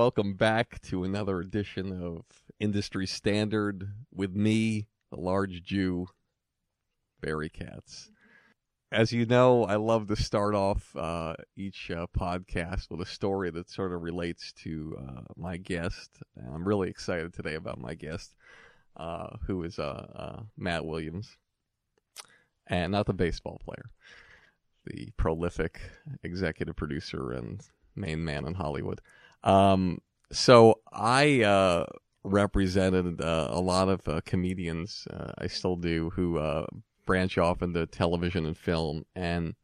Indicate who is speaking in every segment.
Speaker 1: Welcome back to another edition of Industry Standard with me, the large Jew, Barry Katz. As you know, I love to start off uh, each uh, podcast with a story that sort of relates to uh, my guest. And I'm really excited today about my guest, uh, who is uh, uh, Matt Williams, and not the baseball player, the prolific executive producer and main man in Hollywood. Um, so I uh, represented uh, a lot of uh, comedians. Uh, I still do who uh, branch off into television and film. And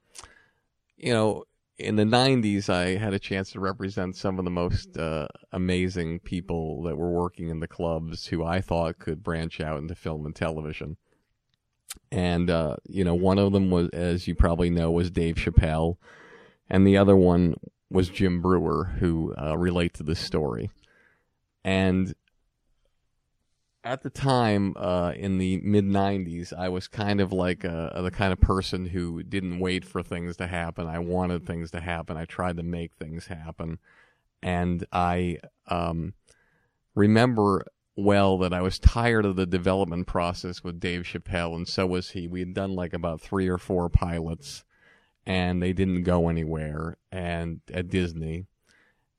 Speaker 1: you know, in the '90s, I had a chance to represent some of the most uh, amazing people that were working in the clubs who I thought could branch out into film and television. And you know, one of them was, as you probably know, was Dave Chappelle, and the other one was Jim Breuer, who uh, relate to this story. And at the time, uh, in the mid 90s, I was kind of like uh, the kind of person who didn't wait for things to happen. I wanted things to happen. I tried to make things happen. And I um, remember well that I was tired of the development process with Dave Chappelle, and so was he. We had done like about three or four pilots and they didn't go anywhere and at Disney.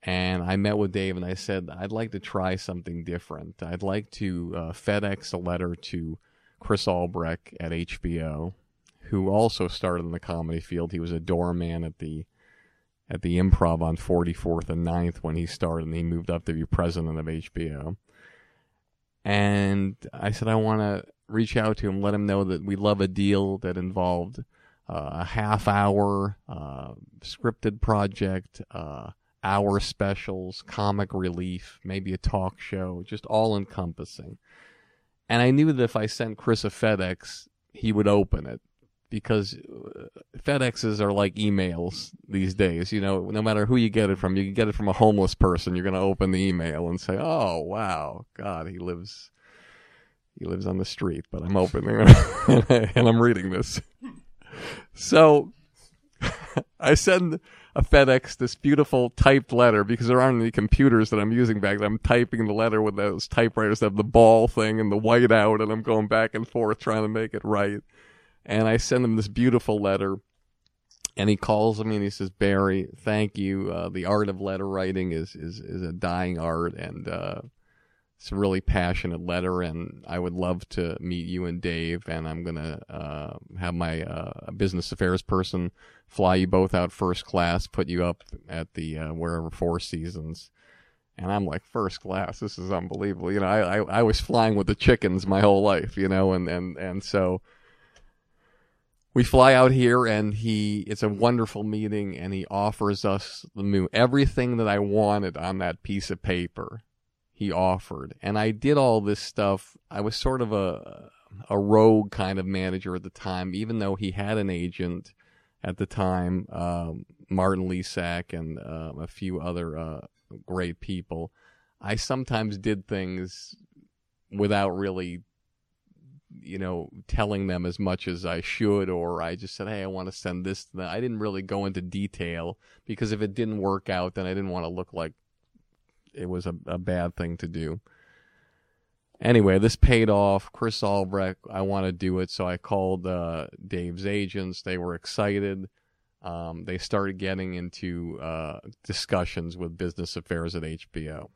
Speaker 1: And I met with Dave and I said, I'd like to try something different. I'd like to uh, FedEx a letter to Chris Albrecht at HBO, who also started in the comedy field. He was a doorman at the at the Improv on 44th and 9th when he started, and he moved up to be president of HBO. And I said, I want to reach out to him, let him know that we love a deal that involved a half hour uh, scripted project, uh, hour specials, comic relief, maybe a talk show, just all encompassing. And I knew that if I sent Chris a FedEx, he would open it because uh, FedExes are like emails these days. You know, no matter who you get it from, you can get it from a homeless person. You're going to open the email and say, "Oh, wow, God, he lives." He lives on the street, but I'm opening it and I'm reading this. So I send a FedEx this beautiful typed letter because there aren't any computers that I'm using back then. I'm typing the letter with those typewriters that have the ball thing and the white out, and I'm going back and forth trying to make it right. And I send him this beautiful letter, and he calls me and he says, "Barry, thank you. Uh, the art of letter writing is is is a dying art, and uh, it's a really passionate letter, and I would love to meet you and Dave. And I'm gonna uh, have my uh, business affairs person fly you both out first class, put you up at the uh, wherever Four Seasons. And I'm like, first class, this is unbelievable. You know, I, I, I was flying with the chickens my whole life, you know, and, and, and so we fly out here and he, it's a wonderful meeting and he offers us the moon, everything that I wanted on that piece of paper he offered. And I did all this stuff. I was sort of a, a rogue kind of manager at the time, even though he had an agent at the time, um, Martin Lesak and um, a few other uh, great people. I sometimes did things without really, you know, telling them as much as I should, or I just said, hey, I want to send this. I didn't really go into detail because if it didn't work out, then I didn't want to look like it was a, a bad thing to do. Anyway, this paid off. Chris Albrecht, I want to do it, so I called uh, Dave's agents. They were excited um, they started getting into uh, discussions with business affairs at HBO.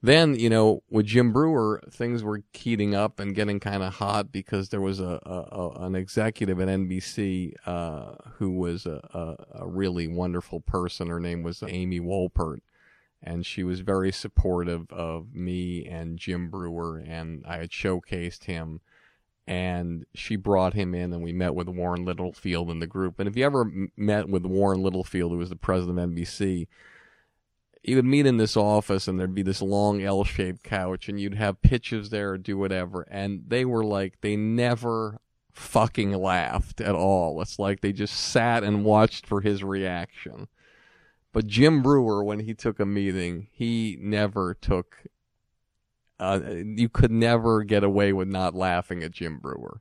Speaker 1: Then, you know, with Jim Breuer, things were heating up and getting kind of hot because there was a, a, a an executive at NBC uh, who was a, a, really wonderful person. Her name was Amy Wolpert, and she was very supportive of me and Jim Breuer, and I had showcased him and she brought him in and we met with Warren Littlefield in the group. And if you ever met with Warren Littlefield, who was the president of NBC, you would meet in this office and there'd be this long L-shaped couch and you'd have pitches there or do whatever. And they were like, they never fucking laughed at all. It's like they just sat and watched for his reaction. But Jim Breuer when he took a meeting, he never took uh, you could never get away with not laughing at Jim Breuer.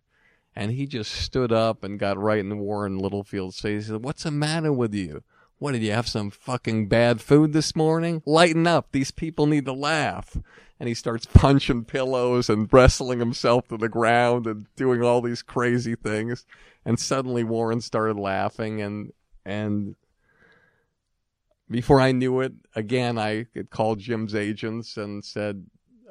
Speaker 1: And he just stood up and got right in Warren Littlefield's face. He said, What's the matter with you? What, did you have some fucking bad food this morning? Lighten up. These people need to laugh. And he starts punching pillows and wrestling himself to the ground and doing all these crazy things. And suddenly Warren started laughing and, and before I knew it, again, I called Jim's agents and said,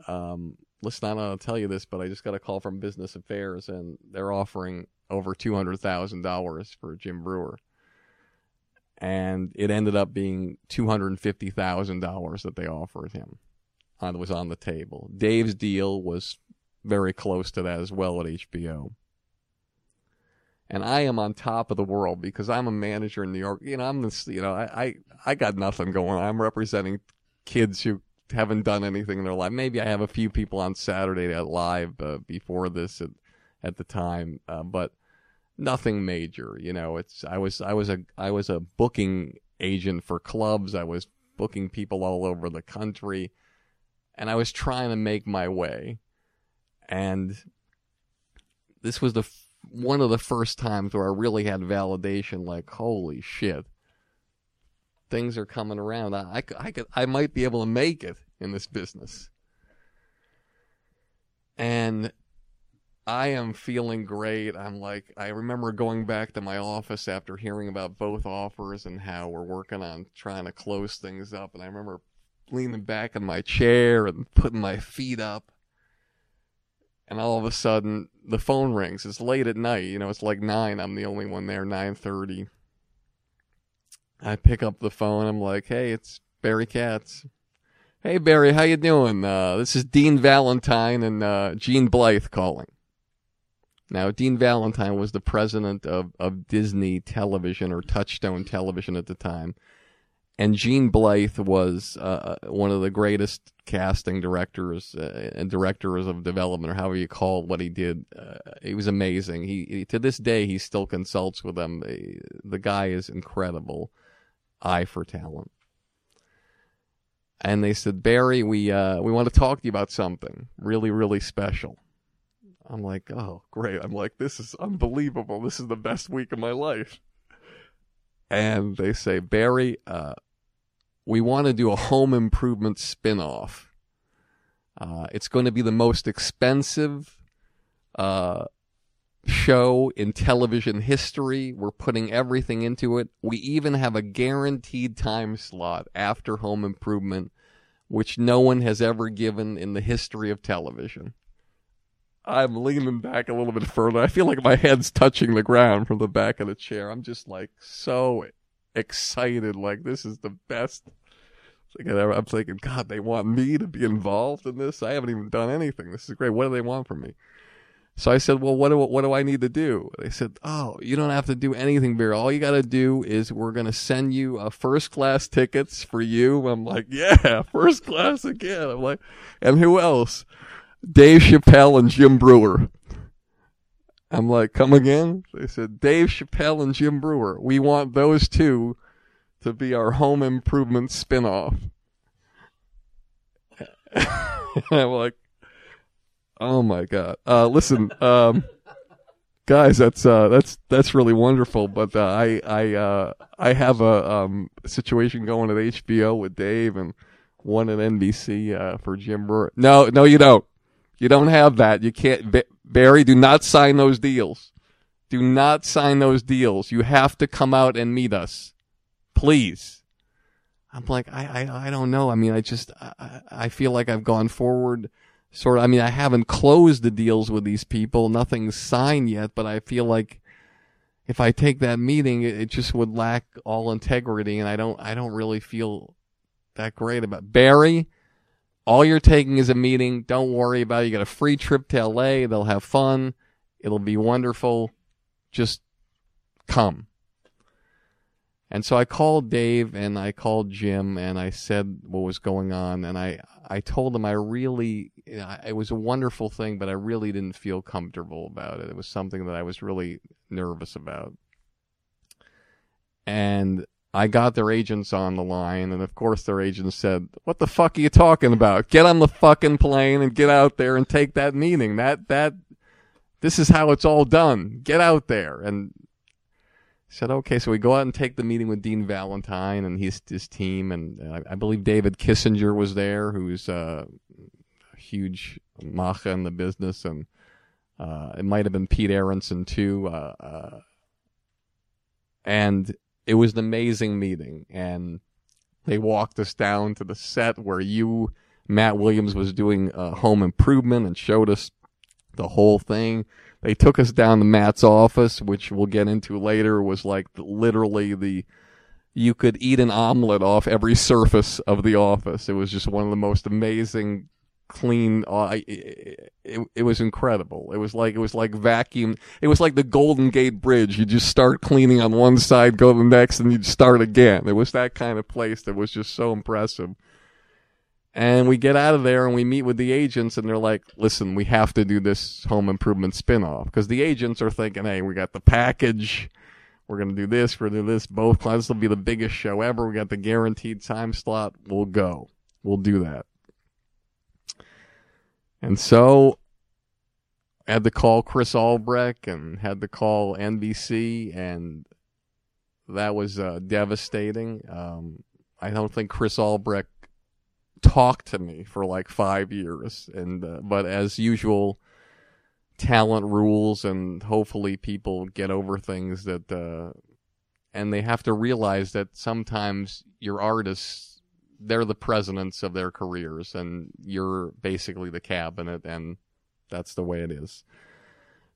Speaker 1: um, listen, I don't know to tell you this, but I just got a call from Business Affairs, and they're offering over two hundred thousand dollars for Jim Breuer, and it ended up being two hundred and fifty thousand dollars that they offered him. It was on the table. Dave's deal was very close to that as well at HBO. And I am on top of the world because I'm a manager in New York. You know, I'm this. You know, I I, I got nothing going. I'm representing kids who haven't done anything in their life. Maybe I have a few people on Saturday at live uh, before this at, at the time, uh, but nothing major. You know, it's I was I was a I was a booking agent for clubs. I was booking people all over the country, and I was trying to make my way. And this was the one of the first times where I really had validation. Like, holy shit, things are coming around. I, I, I, could, I might be able to make it in this business. And I am feeling great. I'm like, I remember going back to my office after hearing about both offers and how we're working on trying to close things up. And I remember leaning back in my chair and putting my feet up. And all of a sudden, the phone rings. It's late at night. You know, it's like nine. I'm the only one there. Nine thirty. I pick up the phone. I'm like, "Hey, it's Barry Katz." "Hey Barry, how you doing? Uh, this is Dean Valentine and uh, Gene Blythe calling." Now, Dean Valentine was the president of, of Disney Television or Touchstone Television at the time, and Gene Blythe was uh, uh one of the greatest casting directors uh, and directors of development, or however you call what he did. Uh, he was amazing. He, he, to this day he still consults with them. The guy is incredible eye for talent. And they said, Barry, we uh, we want to talk to you about something really, really special. I'm like, oh, great. I'm like, this is unbelievable. This is the best week of my life. And they say, Barry, uh, we want to do a home improvement spin-off. Uh, it's going to be the most expensive uh, show in television history. We're putting everything into it. We even have a guaranteed time slot after Home Improvement which no one has ever given in the history of television. I'm leaning back a little bit further. I feel like my head's touching the ground from the back of the chair. I'm just like so excited. Like this is the best. thing ever- I'm thinking, God, they want me to be involved in this. I haven't even done anything. This is great. What do they want from me? So I said, well, what do, what do I need to do? They said, oh, you don't have to do anything, Bear. All you got to do is we're going to send you uh, first class tickets for you. I'm like, yeah, first class again. I'm like, and who else? Dave Chappelle and Jim Breuer. I'm like, come again? They said, Dave Chappelle and Jim Breuer. We want those two to be our home improvement spinoff. I'm like, oh my god. Uh, listen, um, guys, that's uh, that's that's really wonderful. But uh, I I uh, I have a um, situation going at HBO with Dave and one at NBC uh, for Jim Breuer. No, no, you don't. You don't have that. You can't. Barry, do not sign those deals. Do not sign those deals. You have to come out and meet us, please. I'm like, I, I, I don't know. I mean, I just, I, I feel like I've gone forward. Sort of. I mean, I haven't closed the deals with these people. Nothing's signed yet, but I feel like if I take that meeting, it, it just would lack all integrity, and I don't, I don't really feel that great about Barry. All you're taking is a meeting. Don't worry about it. You got a free trip to LA. They'll have fun. It'll be wonderful. Just come. And so I called Dave and I called Jim and I said what was going on and I I told them I really it was a wonderful thing but I really didn't feel comfortable about it. It was something that I was really nervous about. And I got their agents on the line, and of course their agents said, "What the fuck are you talking about? Get on the fucking plane and get out there and take that meeting. That that this is how it's all done. Get out there." And said, "Okay." So we go out and take the meeting with Dean Valentine and his his team, and uh, I believe David Kissinger was there, who's uh, a huge macher in the business, and uh, it might have been Pete Aronson too. Uh, uh, and it was an amazing meeting and they walked us down to the set where you matt williams was doing home improvement and showed us the whole thing. They took us down to matt's office which we'll get into later was like literally the you could eat an omelet off every surface of the office. It was just one of the most amazing clean uh, it, it, it was incredible. It was like it was like vacuum it was like the golden gate bridge. You just start cleaning on one side go to the next and you start again. It was that kind of place that was just so impressive. And we get out of there and we meet with the agents and they're like listen we have to do this home improvement spin-off. Because the agents are thinking hey we got the package. We're going to do this we're to do this both this will be the biggest show ever. We got the guaranteed time slot. We'll go. We'll do that and so I had to call Chris Albrecht and had to call NBC, and that was uh, devastating. Um, I don't think Chris Albrecht talked to me for like five years, and uh, but as usual, talent rules, and hopefully people get over things that, uh, and they have to realize that sometimes your artists they're the presidents of their careers and you're basically the cabinet and that's the way it is.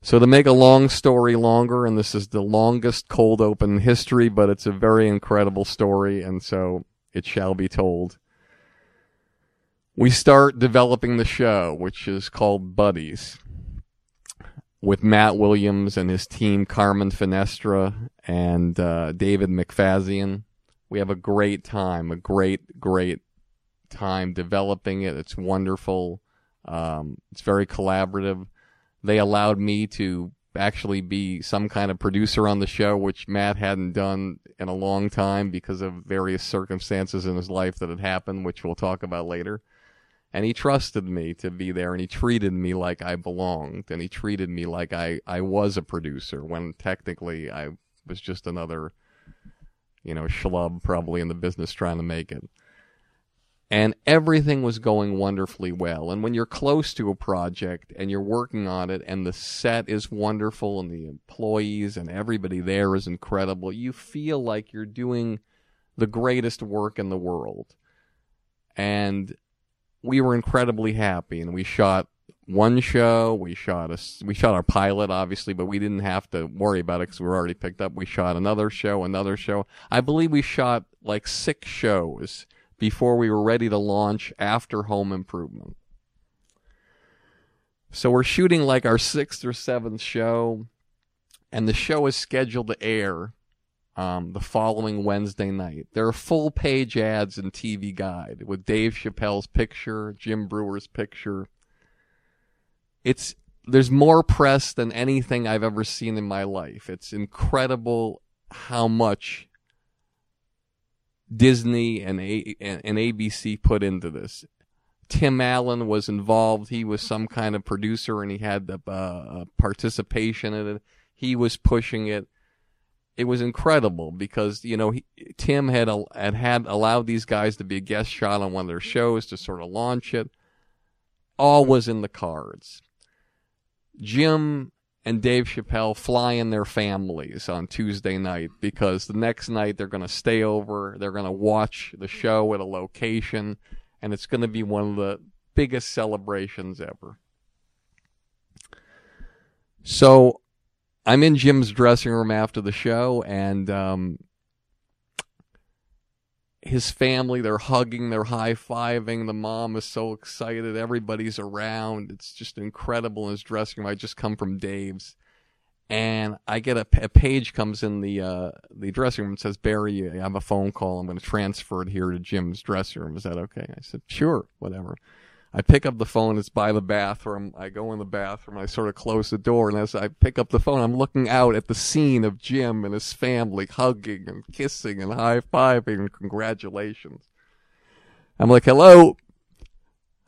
Speaker 1: So to make a long story longer, and this is the longest cold open in history, but it's a very incredible story, and so it shall be told. We start developing the show, which is called Buddies, with Matt Williams and his team, Carmen Finestra and uh, David McFadzean we have a great time, a great, great time developing it. It's wonderful. Um, it's very collaborative. They allowed me to actually be some kind of producer on the show, which Matt hadn't done in a long time because of various circumstances in his life that had happened, which we'll talk about later. And he trusted me to be there and he treated me like I belonged and he treated me like I, I was a producer when technically I was just another you know, schlub probably in the business trying to make it. And everything was going wonderfully well. And when you're close to a project and you're working on it and the set is wonderful and the employees and everybody there is incredible, you feel like you're doing the greatest work in the world. and we were incredibly happy. And we shot one show. We shot a we shot our pilot, obviously, but we didn't have to worry about it because we were already picked up. We shot another show, another show. I believe we shot like six shows before we were ready to launch after Home Improvement. So we're shooting like our sixth or seventh show, and the show is scheduled to air um, the following Wednesday night. There are full page ads in TV Guide with Dave Chappelle's picture, Jim Breuer's picture. It's there's more press than anything I've ever seen in my life. It's incredible how much Disney and, A- and ABC put into this. Tim Allen was involved. He was some kind of producer and he had the uh, participation in it. He was pushing it. It was incredible because you know he, Tim had had had allowed these guys to be a guest shot on one of their shows to sort of launch it. All was in the cards. Jim and Dave Chappelle fly in their families on Tuesday night because the next night they're going to stay over. They're going to watch the show at a location and it's going to be one of the biggest celebrations ever. So I'm in Jim's dressing room after the show, and um, his family, they're hugging, they're high fiving. The mom is so excited. Everybody's around. It's just incredible in his dressing room. I just come from Dave's and I get a, a page comes in the uh, the dressing room and says, Barry, I have a phone call. I'm going to transfer it here to Jim's dressing room. Is that okay? I said, sure, whatever. I pick up the phone. It's by the bathroom. I go in the bathroom. I sort of close the door, and as I pick up the phone, I'm looking out at the scene of Jim and his family hugging and kissing and high fiving and congratulations. I'm like, hello,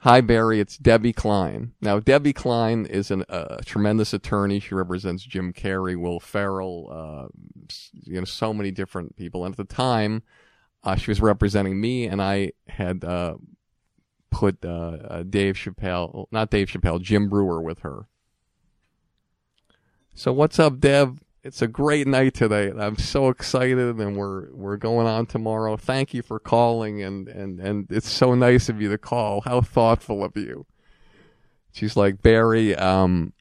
Speaker 1: Hi, Barry. It's Debbie Klein. Now, Debbie Klein is an, uh, a tremendous attorney. She represents Jim Carrey, Will Ferrell, uh, you know, so many different people. And at the time, uh, she was representing me, and I had uh, put uh, uh, Dave Chappelle, not Dave Chappelle, Jim Breuer with her. So, what's up, Deb? it's a great night today. I'm so excited, and we're we're going on tomorrow. Thank you for calling, and and and it's so nice of you to call. How thoughtful of you. She's like Barry. Um,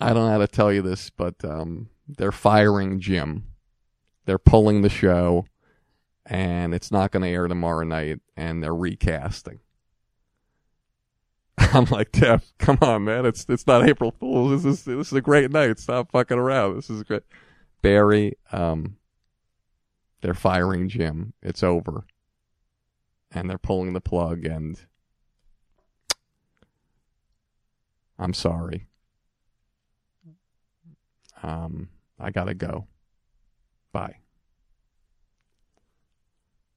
Speaker 1: I don't know how to tell you this, but um, they're firing Jim. They're pulling the show, and it's not going to air tomorrow night, and they're recasting. I'm like, Jeff, come on, man. It's it's not April Fool's. This is this is a great night. Stop fucking around. This is great. Barry, um, they're firing Jim. It's over, and they're pulling the plug. And I'm sorry. Um, I gotta go. Bye.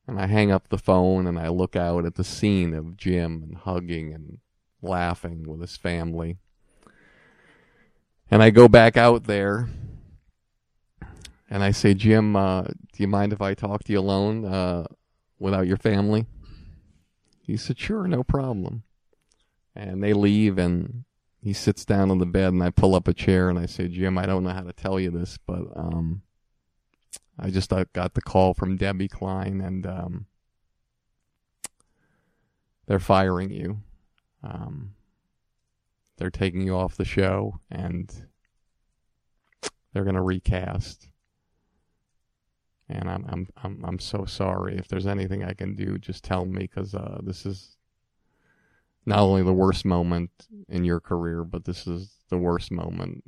Speaker 1: And I hang up the phone and I look out at the scene of Jim and hugging and laughing with his family. And I go back out there and I say, Jim, uh, do you mind if I talk to you alone uh, without your family? He said, sure, no problem. And they leave and he sits down on the bed and I pull up a chair and I say, Jim, I don't know how to tell you this, but um, I just uh, got the call from Debbie Klein and um, they're firing you. Um, they're taking you off the show and they're going to recast. And I'm I'm I'm I'm so sorry. If there's anything I can do, just tell me because uh, this is not only the worst moment in your career, but this is the worst moment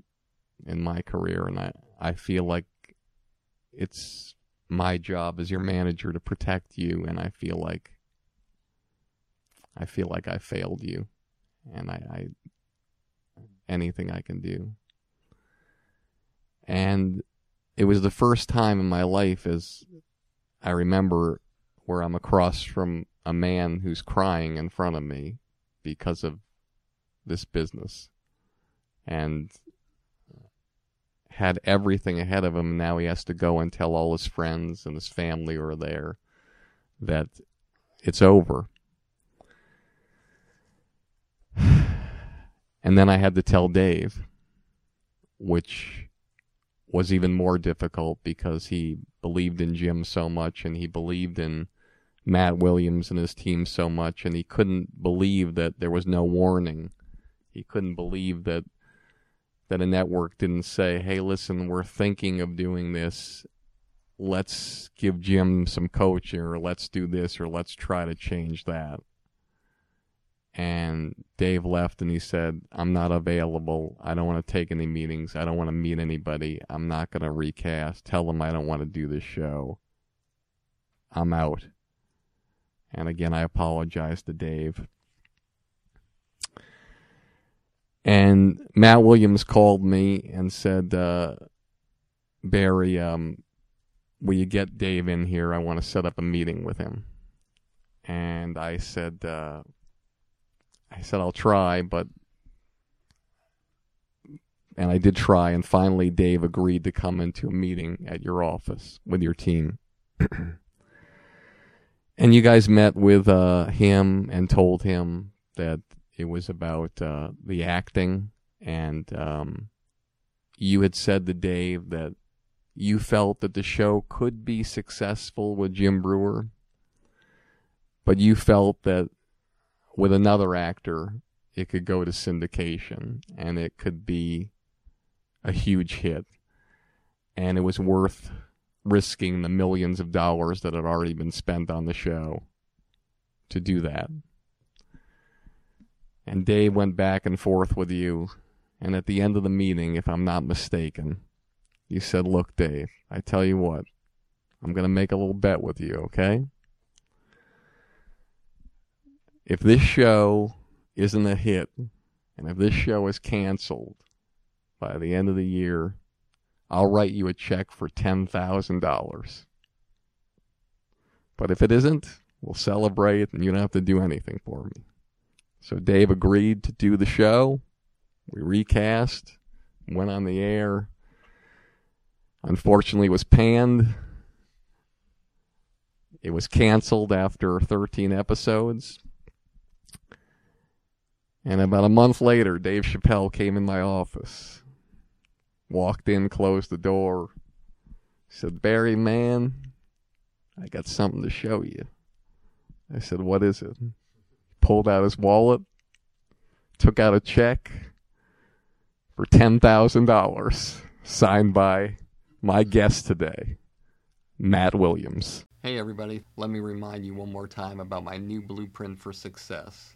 Speaker 1: in my career, and I I feel like it's my job as your manager to protect you, and I feel like I feel like I failed you, and I, I anything I can do. And it was the first time in my life as I remember where I'm across from a man who's crying in front of me because of this business and had everything ahead of him. Now he has to go and tell all his friends and his family who are there that it's over. And then I had to tell Dave, which was even more difficult because he believed in Jim so much and he believed in Matt Williams and his team so much, and he couldn't believe that there was no warning. He couldn't believe that that a network didn't say, "Hey, listen, we're thinking of doing this. Let's give Jim some coaching, or let's do this, or let's try to change that." And Dave left, and he said, "I'm not available. I don't want to take any meetings. I don't want to meet anybody. I'm not going to recast. Tell them I don't want to do this show. I'm out." And again, I apologize to Dave. And Matt Williams called me and said, uh, Barry, um, will you get Dave in here? I want to set up a meeting with him. And I said, uh, I said, I'll try, but, and I did try. And finally, Dave agreed to come into a meeting at your office with your team. and you guys met with uh, him and told him that it was about uh, the acting, and um, you had said to Dave that you felt that the show could be successful with Jim Breuer, but you felt that with another actor, it could go to syndication and it could be a huge hit, and it was worth risking the millions of dollars that had already been spent on the show to do that. And Dave went back and forth with you. And at the end of the meeting, if I'm not mistaken, you said, Look, Dave, I tell you what, I'm going to make a little bet with you, okay? If this show isn't a hit, and if this show is canceled by the end of the year, I'll write you a check for $10,000. But if it isn't, we'll celebrate and you don't have to do anything for me. So Dave agreed to do the show. We recast, went on the air. Unfortunately, was panned. It was canceled after 13 episodes. And about a month later, Dave Chappelle came in my office, walked in, closed the door, said, Barry, man, I got something to show you. I said, What is it? pulled out his wallet, took out a check for $10,000 signed by my guest today, Matt Williams. Hey, everybody. Let me remind you one more time about my new blueprint for success.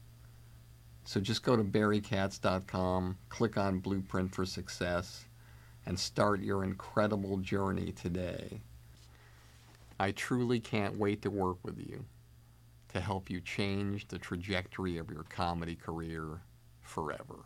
Speaker 1: So just go to barrykatz.com, click on Blueprint for Success, and start your incredible journey today. I truly can't wait to work with you to help you change the trajectory of your comedy career forever.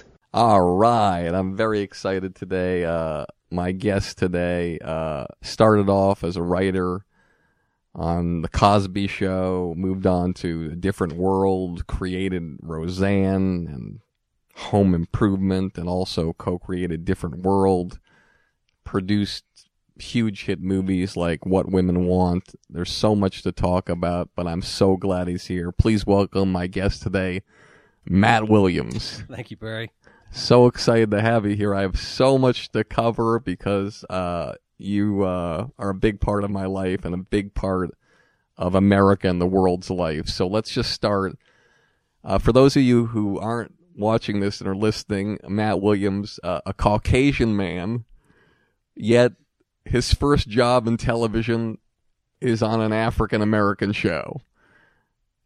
Speaker 1: All right. I'm very excited today. Uh, my guest today uh, started off as a writer on the Cosby Show, moved on to a different world, created Roseanne and Home Improvement, and also co-created Different World. Produced huge hit movies like What Women Want. There's so much to talk about, but I'm so glad he's here. Please welcome my guest today, Matt Williams.
Speaker 2: Thank you, Barry.
Speaker 1: So excited to have you here. I have so much to cover because uh, you uh, are a big part of my life and a big part of America and the world's life. So let's just start. Uh, for those of you who aren't watching this and are listening, Matt Williams, uh, a Caucasian man, yet his first job in television is on an African American show.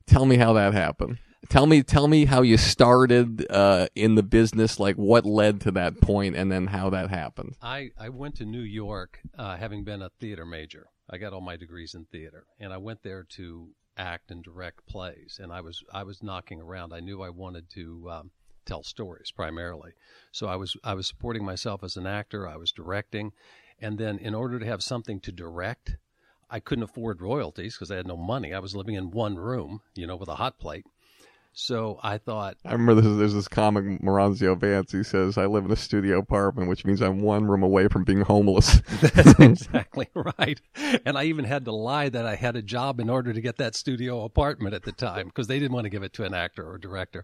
Speaker 1: Tell me how that happened. Tell me, tell me how you started uh, in the business, like what led to that point, and then how that happened.
Speaker 2: I, I went to New York uh, having been a theater major. I got all my degrees in theater, and I went there to act and direct plays. And I was I was knocking around. I knew I wanted to um, tell stories primarily, so I was I was supporting myself as an actor. I was directing, and then in order to have something to direct, I couldn't afford royalties because I had no money. I was living in one room, you know, with a hot plate. So I thought,
Speaker 1: I remember this, there's this comic, Moranzio Vance, he says, I live in a studio apartment, which means I'm one room away from being homeless.
Speaker 2: That's exactly right. And I even had to lie that I had a job in order to get that studio apartment at the time because they didn't want to give it to an actor or director.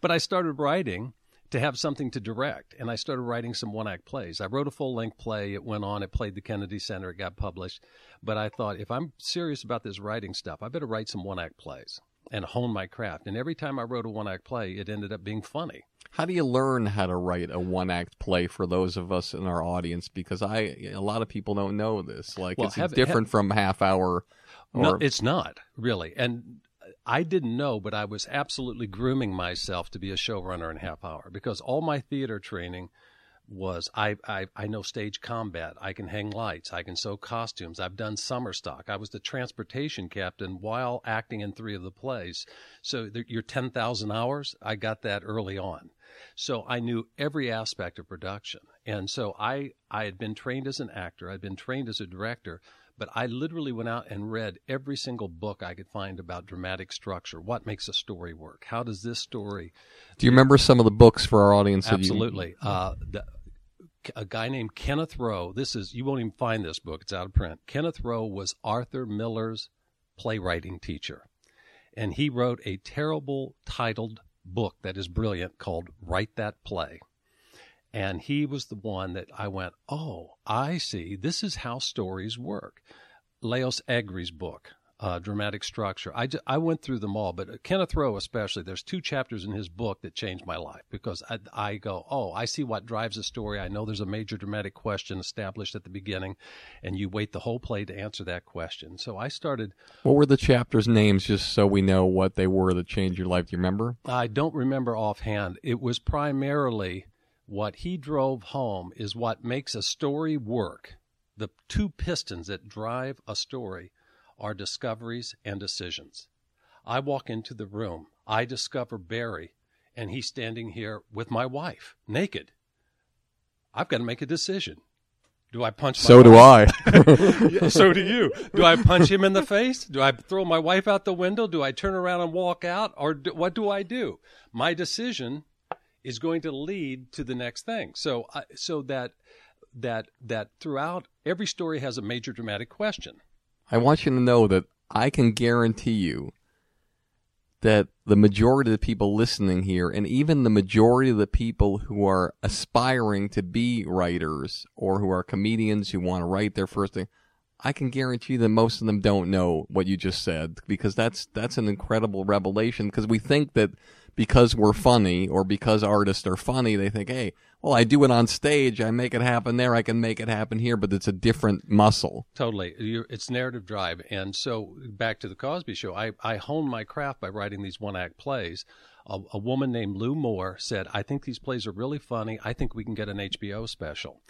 Speaker 2: But I started writing to have something to direct. And I started writing some one act plays. I wrote a full length play. It went on, it played the Kennedy Center, it got published. But I thought, if I'm serious about this writing stuff, I better write some one act plays and hone my craft. And every time I wrote a one act play, it ended up being funny.
Speaker 1: How do you learn how to write a one act play for those of us in our audience? Because I, a lot of people don't know this. Like,
Speaker 2: Well,
Speaker 1: it's,
Speaker 2: have-
Speaker 1: different from half hour. Or,
Speaker 2: No, it's not really. And I didn't know, but I was absolutely grooming myself to be a showrunner in half hour because all my theater training was I, I I know stage combat. I can hang lights. I can sew costumes. I've done summer stock. I was the transportation captain while acting in three of the plays. So the, your ten thousand hours, I got that early on. So I knew every aspect of production, and so I I had been trained as an actor. I'd been trained as a director. But I literally went out and read every single book I could find about dramatic structure. What makes a story work? How does this story
Speaker 1: do you remember some of the books for our audience? that you-
Speaker 2: Absolutely. Uh, the, a guy named Kenneth Rowe. This is you won't even find this book. It's out of print. Kenneth Rowe was Arthur Miller's playwriting teacher, and he wrote a terrible titled book that is brilliant called "Write That Play." And he was the one that I went, oh, I see. This is how stories work. Lajos Egri's book, uh, Dramatic Structure. I, went through them all, but Kenneth Rowe especially, there's two chapters in his book that changed my life because I, I go, oh, I see what drives a story. I know there's a major dramatic question established at the beginning, and you wait the whole play to answer that question. So I started,
Speaker 1: What were the chapters' names, just so we know what they were that changed your life? Do you remember?
Speaker 2: I don't remember offhand. It was primarily what he drove home is what makes a story work. The two pistons that drive a story are discoveries and decisions. I walk into the room, I discover Barry, and he's standing here with my wife, naked. I've got to make a decision. Do I punch my
Speaker 1: So do
Speaker 2: wife?
Speaker 1: I.
Speaker 2: So do you. Do I punch him in the face? Do I throw my wife out the window? Do I turn around and walk out? Or do, what do I do? My decision is going to lead to the next thing. So, I so that that that throughout every story has a major dramatic question.
Speaker 1: I want you to know that I can guarantee you that the majority of the people listening here, and even the majority of the people who are aspiring to be writers or who are comedians who want to write their first thing, I can guarantee that most of them don't know what you just said because that's that's an incredible revelation because we think that because we're funny or because artists are funny, they think, hey, well, I do it on stage, I make it happen there, I can make it happen here, but it's a different muscle.
Speaker 2: Totally. You're, it's narrative drive. And so back to the Cosby show, I, I honed my craft by writing these one act plays. A, a woman named Lou Moore said, I think these plays are really funny. I think we can get an HBO special.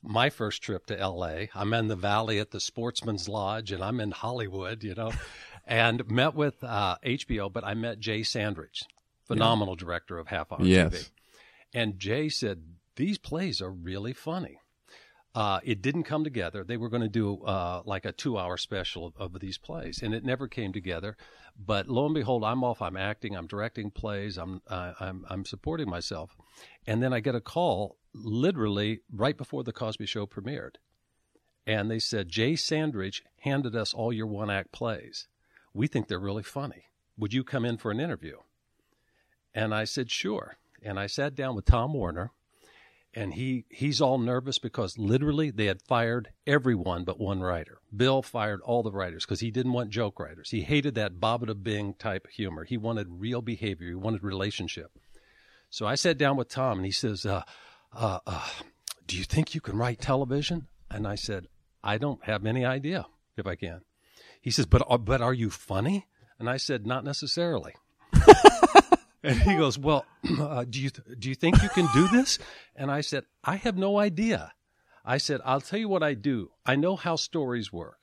Speaker 2: My first trip to LA, I'm in the valley at the Sportsman's Lodge and I'm in Hollywood, you know, and met with uh, HBO, but I met Jay Sandrich, phenomenal director of Half Hour
Speaker 1: Yes.
Speaker 2: TV. And Jay said, These plays are really funny. uh, it didn't come together. They were going to do uh, like a two-hour special of, of these plays, and it never came together. But lo and behold, I'm off. I'm acting. I'm directing plays. I'm uh, I'm I'm supporting myself, and then I get a call literally right before the Cosby Show premiered, and they said Jay Sandrich handed us all your one-act plays. We think they're really funny. Would you come in for an interview? And I said sure. And I sat down with Tom Werner, and he he's all nervous because literally they had fired everyone but one writer. Bill fired all the writers because he didn't want joke writers. He hated that Babada Bing type humor. He wanted real behavior. He wanted relationship. So I sat down with Tom and he says, uh, uh, uh, "Do you think you can write television?" And I said, "I don't have any idea if I can." He says, "But uh, but are you funny?" And I said, "Not necessarily." And he goes, "Well, uh, do you th- do you think you can do this?" And I said, "I have no idea." I said, "I'll tell you what I do. I know how stories work,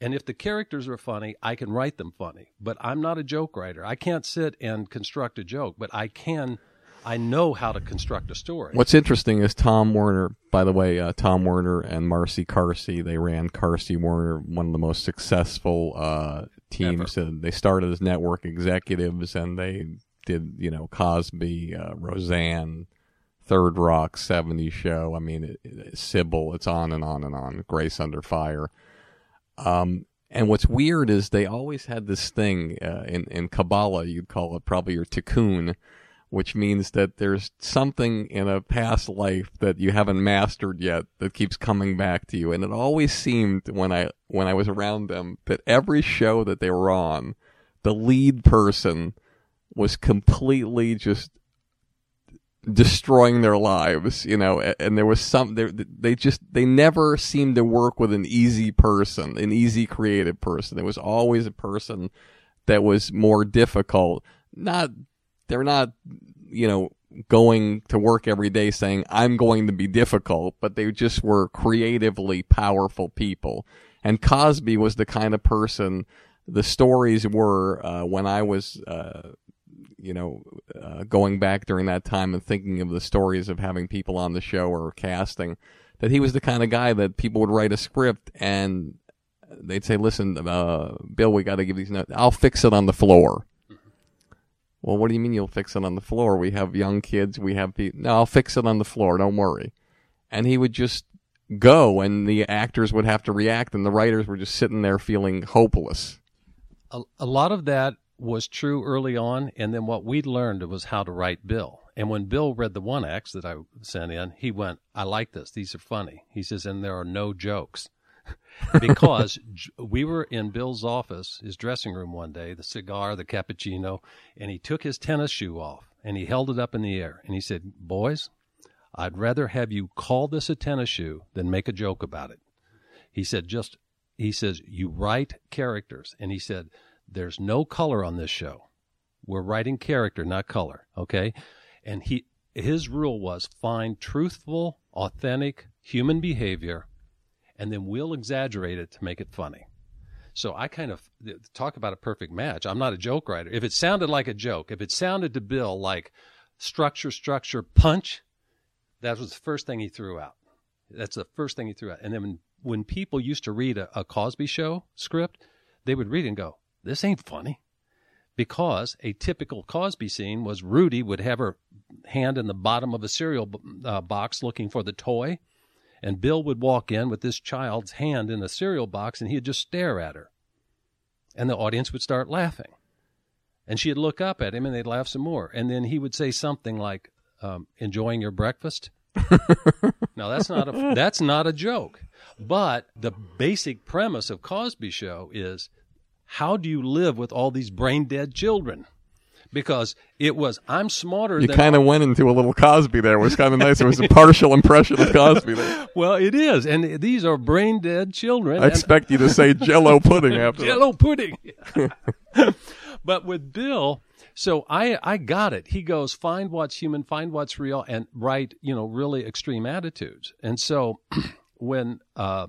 Speaker 2: and if the characters are funny, I can write them funny. But I'm not a joke writer. I can't sit and construct a joke, but I can. I know how to construct a story."
Speaker 1: What's interesting is Tom Werner. By the way, uh, Tom Werner and Marcy Carsey. They ran Carsey Werner, one of the most successful uh, teams. And they started as network executives, and they did you know Cosby, uh, Roseanne, Third Rock, 70 Show. I mean, it, it, Cybill. It's on and on and on. Grace Under Fire. Um, and what's weird is they always had this thing uh, in in Kabbalah. You'd call it probably your tikkun, which means that there's something in a past life that you haven't mastered yet that keeps coming back to you. And it always seemed when I when I was around them that every show that they were on, the lead person was completely just destroying their lives, you know, and there was some, they just, they never seemed to work with an easy person, an easy creative person. There was always a person that was more difficult. Not, they're not, you know, going to work every day saying, I'm going to be difficult, but they just were creatively powerful people. And Cosby was the kind of person, the stories were, uh, when I was, uh, you know, uh, going back during that time and thinking of the stories of having people on the show or casting, that he was the kind of guy that people would write a script and they'd say, "Listen, uh, Bill, we got to give these notes. I'll fix it on the floor." Well, what do you mean you'll fix it on the floor? We have young kids. We have people. No, I'll fix it on the floor. Don't worry. And he would just go, and the actors would have to react, and the writers were just sitting there feeling hopeless.
Speaker 2: A, a lot of that was true early on, and then what we learned was how to write Bill. And when Bill read the one acts that I sent in, he went, "I like this. These are funny." He says, "And there are no jokes." because we were in Bill's office, his dressing room one day, the cigar, the cappuccino, and he took his tennis shoe off and he held it up in the air and he said, Boys, I'd rather have you call this a tennis shoe than make a joke about it. He said, just, he says, you write characters. And he said, there's no color on this show. We're writing character, not color. Okay. And he, his rule was find truthful, authentic human behavior, and then we'll exaggerate it to make it funny. So I kind of talk about a perfect match. I'm not a joke writer. If it sounded like a joke, if it sounded to Bill like structure, structure, punch, that was the first thing he threw out. That's the first thing he threw out. And then when, when people used to read a, a Cosby Show script, they would read and go, this ain't funny. Because a typical Cosby scene was Rudy would have her hand in the bottom of a cereal uh, box looking for the toy, and Bill would walk in with this child's hand in the cereal box and he'd just stare at her. And the audience would start laughing. And she'd look up at him and they'd laugh some more. And then he would say something like, um, enjoying your breakfast? now that's not a that's not a joke. But the basic premise of Cosby Show is how do you live with all these brain dead children? Because it was, I'm smarter
Speaker 1: you kind of went into a little Cosby there. It was kind of nice. It was a partial impression of Cosby there.
Speaker 2: Well, it is. And these are brain dead children.
Speaker 1: I expect you to say jello pudding after
Speaker 2: Jello pudding. but with Bill, so I, I got it. He goes, find what's human, find what's real, and write, you know, really extreme attitudes. And so when, uh,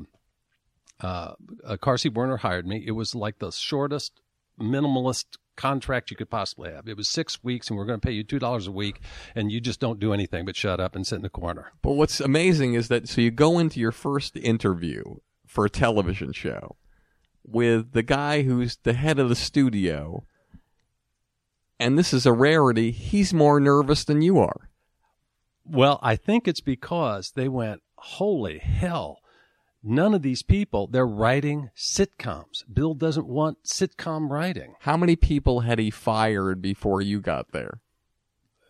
Speaker 2: uh, uh, Carsey Werner hired me. It was like the shortest minimalist contract you could possibly have. It was six weeks, and we're going to pay you two dollars a week, and you just don't do anything but shut up and sit in the corner.
Speaker 1: But what's amazing is that so you go into your first interview for a television show with the guy who's the head of the studio, and this is a rarity. He's more nervous than you are.
Speaker 2: Well, I think it's because they went, holy hell. None of these people, they're writing sitcoms. Bill doesn't want sitcom writing.
Speaker 1: How many people had he fired before you got there?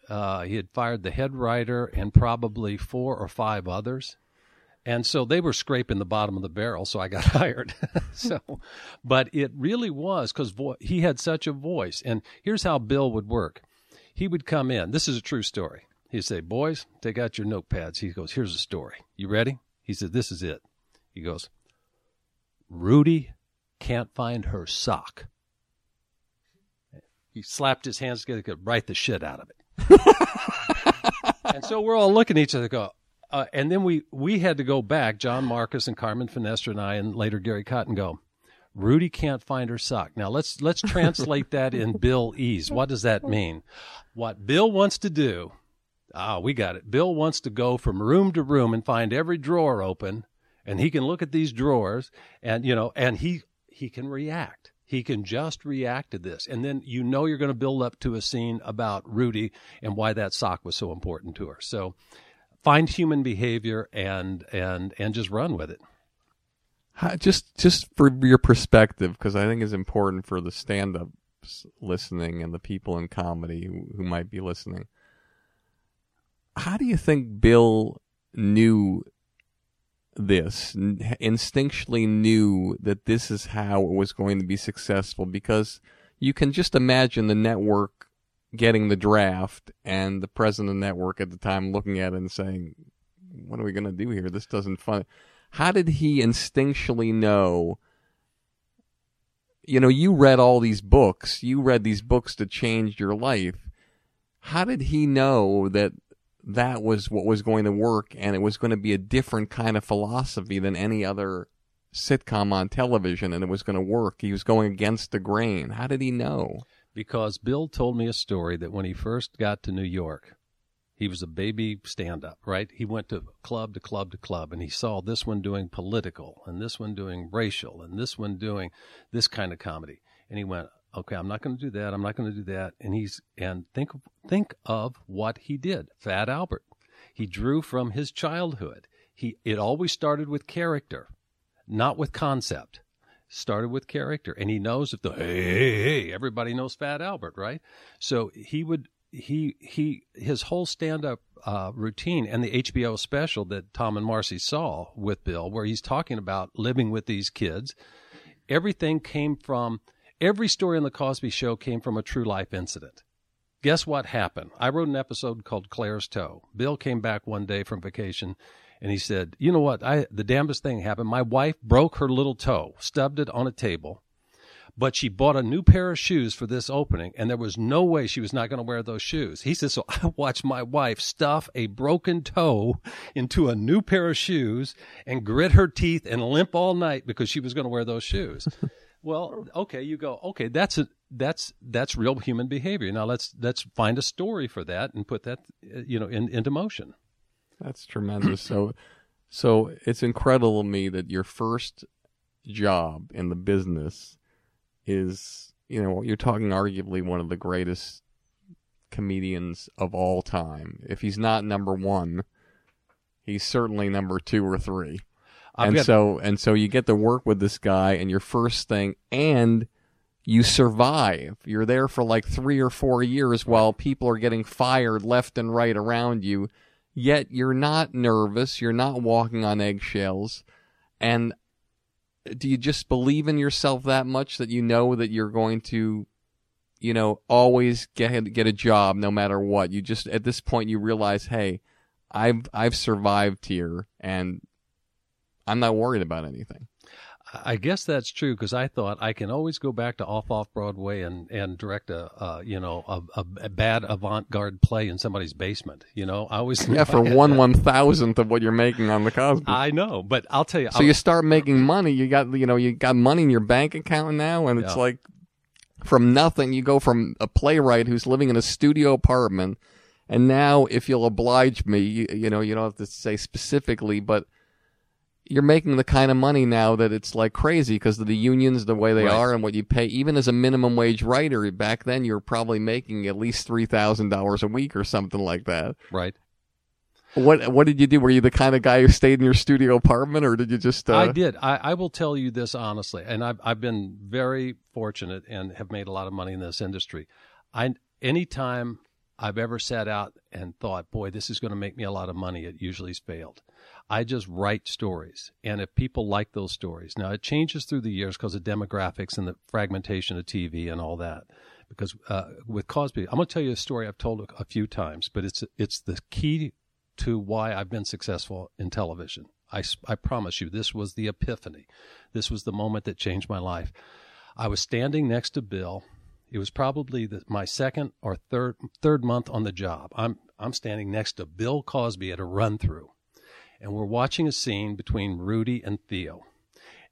Speaker 2: Uh, he had fired the head writer and probably four or five others. And so they were scraping the bottom of the barrel, so I got hired. so, but it really was because vo- he had such a voice. And here's how Bill would work he would come in. This is a true story. He'd say, Boys, take out your notepads. He goes, Here's the story. You ready? He said, This is it. He goes, Rudy can't find her sock. He slapped his hands together, could write the shit out of it. and so we're all looking at each other, go, uh, and then we we had to go back, John Marcus and Carmen Finestra and I, and later Gary Cotton go. Rudy can't find her sock. Now let's let's translate that in Bill Ease. What does that mean? What Bill wants to do? Ah, we got it. Bill wants to go from room to room and find every drawer open, and he can look at these drawers, and you know, and he he can react. He can just react to this, and then you know you're going to build up to a scene about Rudy and why that sock was so important to her. So find human behavior and and and just run with it.
Speaker 1: Just just for your perspective, because I think it's important for the stand-ups listening and the people in comedy who, who might be listening. How do you think Bill knew this, instinctually knew that this is how it was going to be successful? Because you can just imagine the network getting the draft and the president of the network at the time looking at it and saying, "What are we going to do here? This doesn't fun." How did he instinctually know? You know, you read all these books. You read these books that changed your life. How did he know that that was what was going to work and it was going to be a different kind of philosophy than any other sitcom on television and it was going to work? He was going against the grain. How did he know?
Speaker 2: because Bill told me a story that when he first got to New York, he was a baby stand up, right? He went to club to club to club and he saw this one doing political and this one doing racial and this one doing this kind of comedy. And he went, okay, I'm not going to do that. I'm not going to do that. And he's, and think, think of what he did. Fat Albert. He drew from his childhood. He, it always started with character, not with concept started with character and he knows if the hey, hey hey everybody knows fat albert right so he would he he his whole stand-up uh, routine and the hbo special that tom and marcy saw with bill where he's talking about living with these kids everything came from every story on the cosby show came from a true life incident guess what happened i wrote an episode called claire's toe bill came back one day from vacation and he said, "You know what? I the damnedest thing happened. My wife broke her little toe, stubbed it on a table, but she bought a new pair of shoes for this opening, and there was no way she was not going to wear those shoes." He said, "So I watched my wife stuff a broken toe into a new pair of shoes and grit her teeth and limp all night because she was going to wear those shoes." well, okay, you go, okay, that's a that's that's real human behavior. Now let's let's find a story for that and put that uh, you know in, into motion.
Speaker 1: That's tremendous. so, so it's incredible to me that your first job in the business is, you know, you're talking arguably one of the greatest comedians of all time. If he's not number one, he's certainly number two or 3
Speaker 2: I've
Speaker 1: and
Speaker 2: got-
Speaker 1: so, and so you get to work with this guy, and your first thing, and you survive. You're there for like three or four years while people are getting fired left and right around you yet you're not nervous, you're not walking on eggshells, and do you just believe in yourself that much that you know that you're going to, you know, always get get a job no matter what? You just at this point you realize, hey, I've I've survived here, and I'm not worried about anything.
Speaker 2: I guess that's true because I thought I can always go back to off off Broadway and and direct a, uh, you know a, a, bad avant garde play in somebody's basement. You know, I always
Speaker 1: Yeah, for one one thousandth of what you're making on the Cosby.
Speaker 2: I know, but I'll tell you.
Speaker 1: so
Speaker 2: I'll-
Speaker 1: you start making money. You got you know you got money in your bank account now, and it's
Speaker 2: Yeah.
Speaker 1: like from nothing. You go from a playwright who's living in a studio apartment, and now, if you'll oblige me, you, you know, you don't have to say specifically, but you're making the kind of money now that it's like crazy because of the unions, the way they
Speaker 2: Right.
Speaker 1: are, and what you pay. Even as a minimum wage writer, back then you're probably making at least three thousand dollars a week or something like that.
Speaker 2: Right.
Speaker 1: What What did you do? Were you the kind of guy who stayed in your studio apartment, or did you just? Uh,
Speaker 2: I did. I, I will tell you this honestly, and I've I've been very fortunate and have made a lot of money in this industry. I anytime I've ever sat out and thought, boy, this is going to make me a lot of money, it usually has failed. I just write stories, and if people like those stories, now it changes through the years because of demographics and the fragmentation of TV and all that. Because uh, with Cosby, I'm going to tell you a story I've told a, few times, but it's it's the key to why I've been successful in television. I, I promise you, this was the epiphany. This was the moment that changed my life. I was standing next to Bill. It was probably the, my second or third third month on the job. I'm I'm standing next to Bill Cosby at a run through, and we're watching a scene between Rudy and Theo,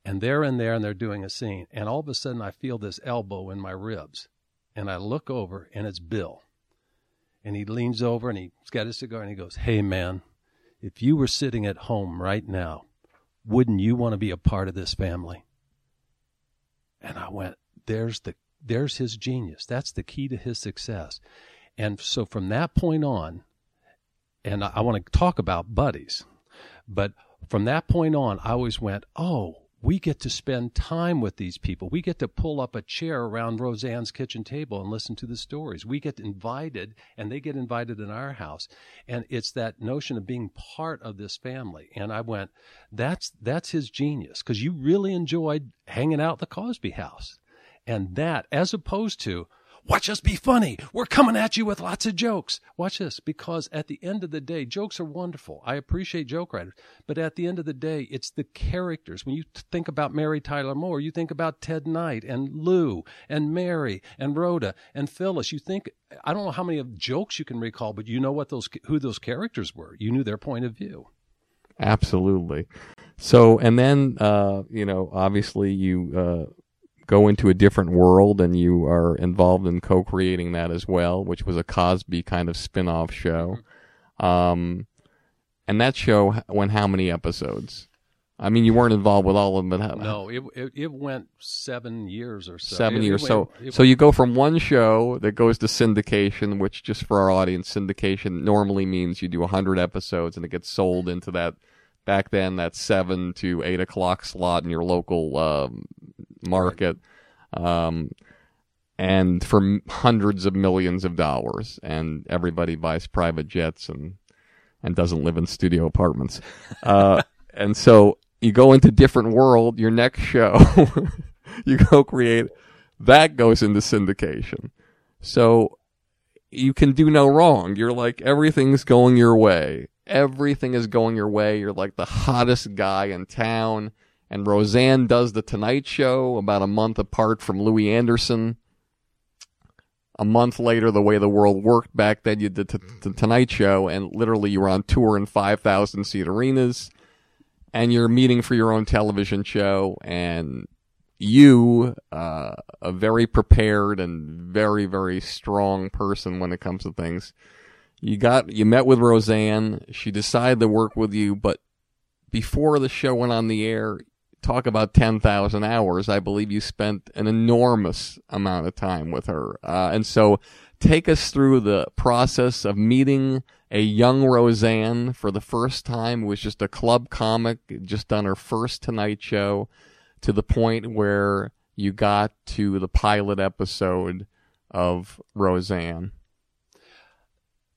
Speaker 2: and they're in there and they're doing a scene, and all of a sudden I feel this elbow in my ribs, and I look over and it's Bill, and he leans over and he's got his cigar and he goes, "Hey man, if you were sitting at home right now, wouldn't you want to be a part of this family?" And I went, "There's the there's his genius. That's the key to his success." And so from that point on, and I, I want to talk about buddies, but from that point on, I always went, "Oh, we get to spend time with these people. We get to pull up a chair around Roseanne's kitchen table and listen to the stories. We get invited, and they get invited in our house. And it's that notion of being part of this family. And I went, that's that's his genius because you really enjoyed hanging out at the Cosby house, and that as opposed to. Watch us be funny. We're coming at you with lots of jokes. Watch this, because at the end of the day, jokes are wonderful. I appreciate joke writers, but at the end of the day, it's the characters. When you think about Mary Tyler Moore, you think about Ted Knight and Lou and Mary and Rhoda and Phyllis. You think I don't know how many of jokes you can recall, but you know what those who those characters were. You knew their point of view.
Speaker 1: Absolutely. So, and then, uh, you know, obviously you uh, go into a different world and you are involved in co creating that as well, which was a Cosby kind of spin off show. Um, and that show went how many episodes? I mean, you weren't involved with all of them, but how,
Speaker 2: No, it it, it went seven years or so.
Speaker 1: seven
Speaker 2: It- it
Speaker 1: years.
Speaker 2: went-
Speaker 1: so, so you go from one show that goes to syndication, which just for our audience, syndication normally means you do hundred episodes and it gets sold into that. Back then, that seven to eight o'clock slot in your local um, market, um, and for hundreds of millions of dollars, and everybody buys private jets and and doesn't live in studio apartments. Uh, and so you go into different world. Your next show, you go create that goes into syndication. So you can do no wrong. You're like everything's going your way. Everything is going your way. You're like the hottest guy in town. And Roseanne does the Tonight Show about a month apart from Louie Anderson. A month later, the way the world worked back then, you did t- the Tonight Show, and literally you were on tour in 5,000 seat arenas, and you're meeting for your own television show, and you, uh, a very prepared and very, very strong person when it comes to things, you got, you met with Roseanne, she decided to work with you, but before the show went on the air, talk about 10,000 hours. I believe you spent an enormous amount of time with her. Uh, and so take us through the process of meeting a young Roseanne for the first time, who was just a club comic, just done her first Tonight Show, to the point where you got to the pilot episode of Roseanne.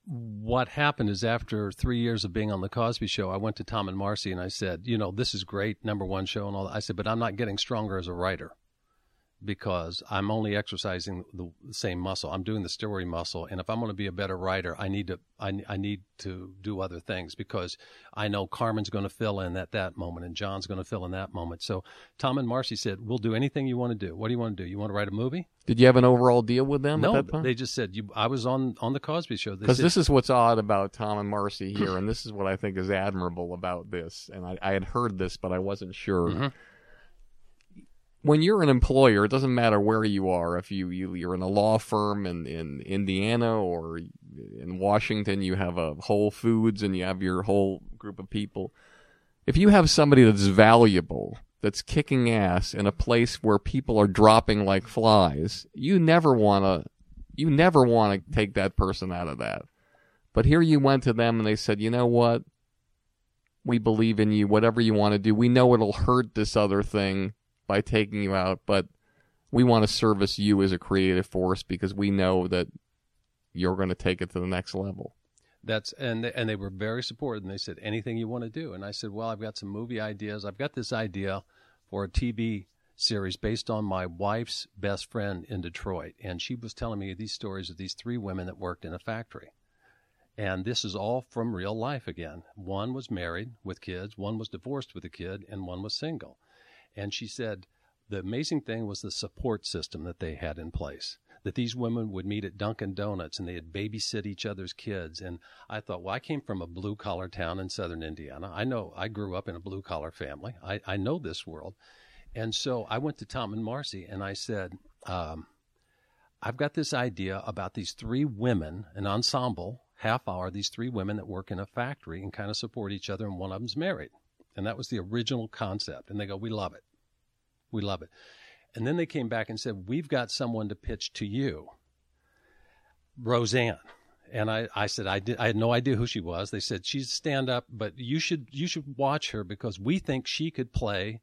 Speaker 2: What happened is after three years of being on the Cosby Show, I went to Tom and Marcy and I said, you know, this is great, number one show and all that. I said, but I'm not getting stronger as a writer because I'm only exercising the same muscle. I'm doing the story muscle, and if I'm going to be a better writer, I need to I, I need to do other things because I know Carmen's going to fill in at that moment, and John's going to fill in that moment. So Tom and Marcy said, "We'll do anything you want to do. What do you want to do? You want to write a movie?"
Speaker 1: Did you have an overall deal with them
Speaker 2: no,
Speaker 1: at that time?
Speaker 2: they just said you. I was on on the Cosby Show.
Speaker 1: Because this is what's odd about Tom and Marcy here, and this is what I think is admirable about this. And I, I had heard this, but I wasn't sure.
Speaker 2: Mhm.
Speaker 1: When you're an employer, it doesn't matter where you are. If you, you you're in a law firm in in Indiana or in Washington, you have a Whole Foods and you have your whole group of people. If you have somebody that's valuable, that's kicking ass in a place where people are dropping like flies, you never want to you never want to take that person out of that. But here you went to them and they said, "You know what? We believe in you. Whatever you want to do. We know it'll hurt this other thing by taking you out, but we want to service you as a creative force because we know that you're going to take it to the next level."
Speaker 2: That's and they, and they were very supportive. And they said anything you want to do. And I said, well, I've got some movie ideas. I've got this idea for a TV series based on my wife's best friend in Detroit, and she was telling me these stories of these three women that worked in a factory. And this is all from real life again. One was married with kids, one was divorced with a kid, and one was single. And she said the amazing thing was the support system that they had in place that these women would meet at Dunkin' Donuts and they'd babysit each other's kids. And I thought, well, I came from a blue collar town in southern Indiana. I know I grew up in a blue collar family. I, I know this world. And so I went to Tom and Marcy and I said, um, I've got this idea about these three women, an ensemble, half hour, these three women that work in a factory and kind of support each other, and one of them's married. And that was the original concept. And they go, We love it. We love it. And then they came back and said, We've got someone to pitch to you, Roseanne. And I, I said I did I had no idea who she was. They said she's stand up, but you should you should watch her because we think she could play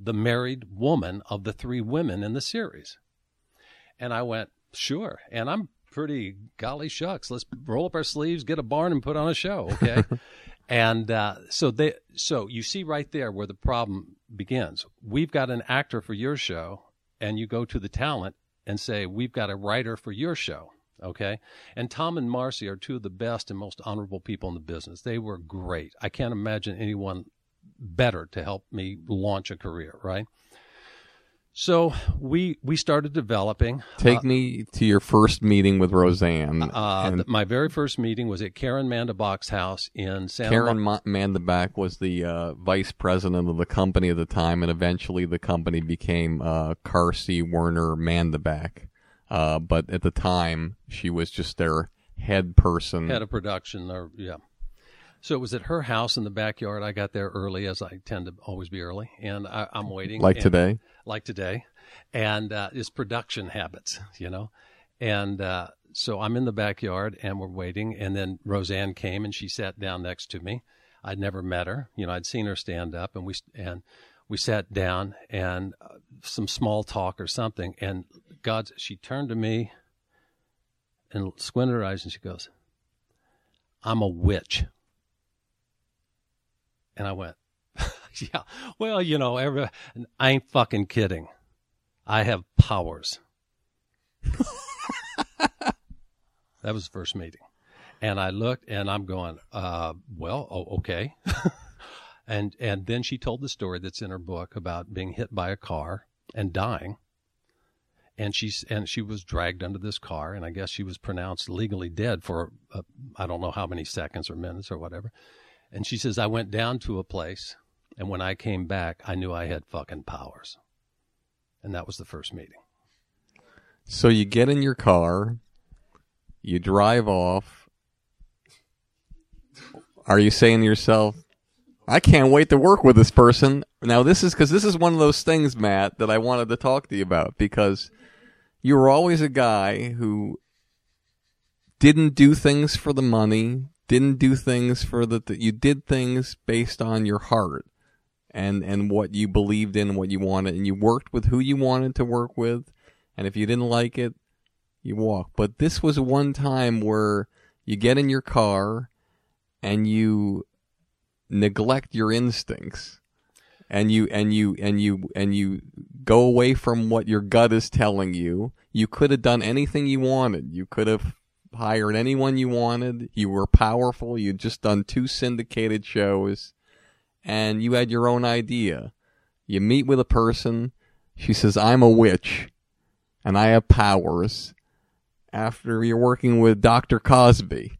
Speaker 2: the married woman of the three women in the series. And I went, sure. And I'm pretty golly shucks. Let's roll up our sleeves, get a barn, and put on a show. Okay. and uh, so they so you see right there where the problem begins. We've got an actor for your show, and you go to the talent and say, We've got a writer for your show. Okay. And Tom and Marcy are two of the best and most honorable people in the business. They were great. I can't imagine anyone better to help me launch a career, right? So we we started developing.
Speaker 1: Take uh, me to your first meeting with Roseanne.
Speaker 2: Uh, th- my very first meeting was at Karen Mandabach's house in Santa.
Speaker 1: Karen Ma- Mandabach was the uh, vice president of the company at the time, and eventually the company became uh, Carsey Werner Mandabach. Uh, but at the time, she was just their head person,
Speaker 2: head of production, or yeah. So it was at her house in the backyard. I got there early, as I tend to always be early, and I, am waiting.
Speaker 1: Like
Speaker 2: and,
Speaker 1: today.
Speaker 2: Like today, and uh, it's production habits, you know, and uh, so I'm in the backyard and we're waiting, and then Roseanne came and she sat down next to me. I'd never met her, you know, I'd seen her stand up, and we and we sat down and uh, some small talk or something, and God, she turned to me and squinted her eyes and she goes, "I'm a witch." And I went, yeah, well, you know, every, I ain't fucking kidding. I have powers. that was the first meeting. And I looked and I'm going, uh, well, oh, okay. and, and then she told the story that's in her book about being hit by a car and dying. And she's, and she was dragged under this car and I guess she was pronounced legally dead for, uh, I don't know how many seconds or minutes or whatever. And she says, I went down to a place, and when I came back, I knew I had fucking powers. And that was the first meeting.
Speaker 1: So you get in your car, you drive off. Are you saying to yourself, I can't wait to work with this person? Now, this is because this is one of those things, Matt, that I wanted to talk to you about because you were always a guy who didn't do things for the money, didn't do things for the, you did things based on your heart and and what you believed in and what you wanted and you worked with who you wanted to work with and if you didn't like it you walk. But this was one time where you get in your car and you neglect your instincts and you and you and you and you go away from what your gut is telling you. You could have done anything you wanted. You could have hired anyone you wanted. You were powerful. You'd just done two syndicated shows and you had your own idea. You meet with a person. She says, I'm a witch and I have powers after you're working with Dr. Cosby.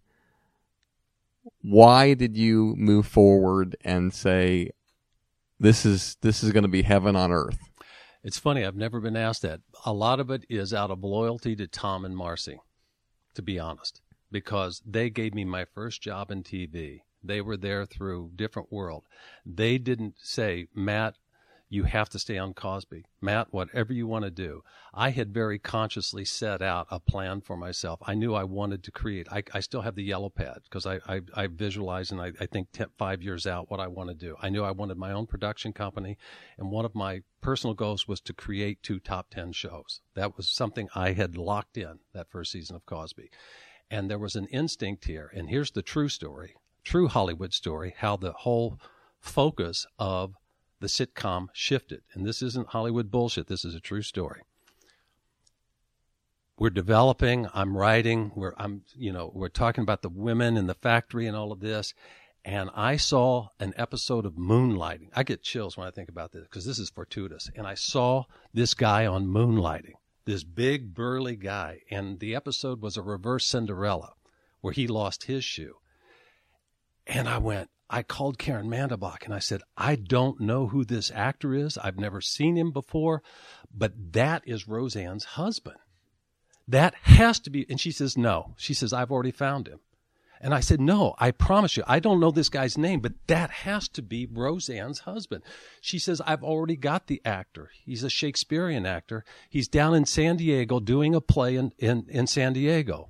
Speaker 1: Why did you move forward and say, this is, this is going to be heaven on earth?
Speaker 2: It's funny, I've never been asked that. A lot of it is out of loyalty to Tom and Marcy, to be honest, because they gave me my first job in TV. They were there through different world. They didn't say, Matt, you have to stay on Cosby. Matt, whatever you want to do. I had very consciously set out a plan for myself. I knew I wanted to create. I, I still have the yellow pad because I, I, I, visualize and I, I think five years out what I want to do. I knew I wanted my own production company. And one of my personal goals was to create two top 10 shows. That was something I had locked in that first season of Cosby. And there was an instinct here. And here's the true story, true Hollywood story, how the whole focus of the sitcom shifted. And this isn't Hollywood bullshit. This is a true story. We're developing, I'm writing, we're I'm you know, we're talking about the women in the factory and all of this. And I saw an episode of Moonlighting. I get chills when I think about this because this is fortuitous. And I saw this guy on Moonlighting, this big burly guy. And the episode was a reverse Cinderella where he lost his shoe. And I went, I called Karen Mandabach and I said, I don't know who this actor is. I've never seen him before, but that is Roseanne's husband. That has to be. And she says, No. She says, I've already found him. And I said, No, I promise you, I don't know this guy's name, but that has to be Roseanne's husband. She says, I've already got the actor. He's a Shakespearean actor. He's down in San Diego doing a play in, in, in San Diego.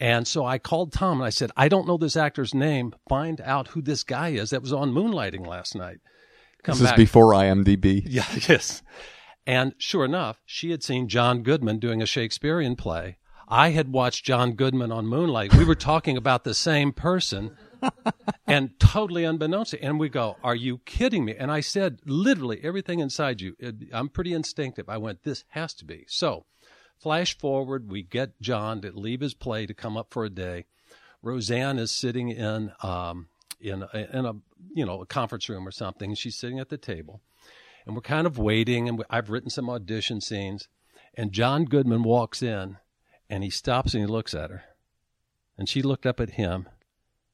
Speaker 2: And so I called Tom and I said, I don't know this actor's name. Find out who this guy is that was on Moonlighting last night.
Speaker 1: Come this back. is before IMDb.
Speaker 2: Yeah, yes. And sure enough, she had seen John Goodman doing a Shakespearean play. I had watched John Goodman on Moonlight. We were talking about the same person and totally unbeknownst to, and we go, "Are you kidding me?" And I said, literally everything inside you. It, I'm pretty instinctive. I went, "This has to be." So, Flash forward, we get John to leave his play to come up for a day. Roseanne is sitting in um, in a, in a you know a conference room or something. She's sitting at the table, and we're kind of waiting. And we, I've written some audition scenes, and John Goodman walks in, and he stops and he looks at her, and she looked up at him,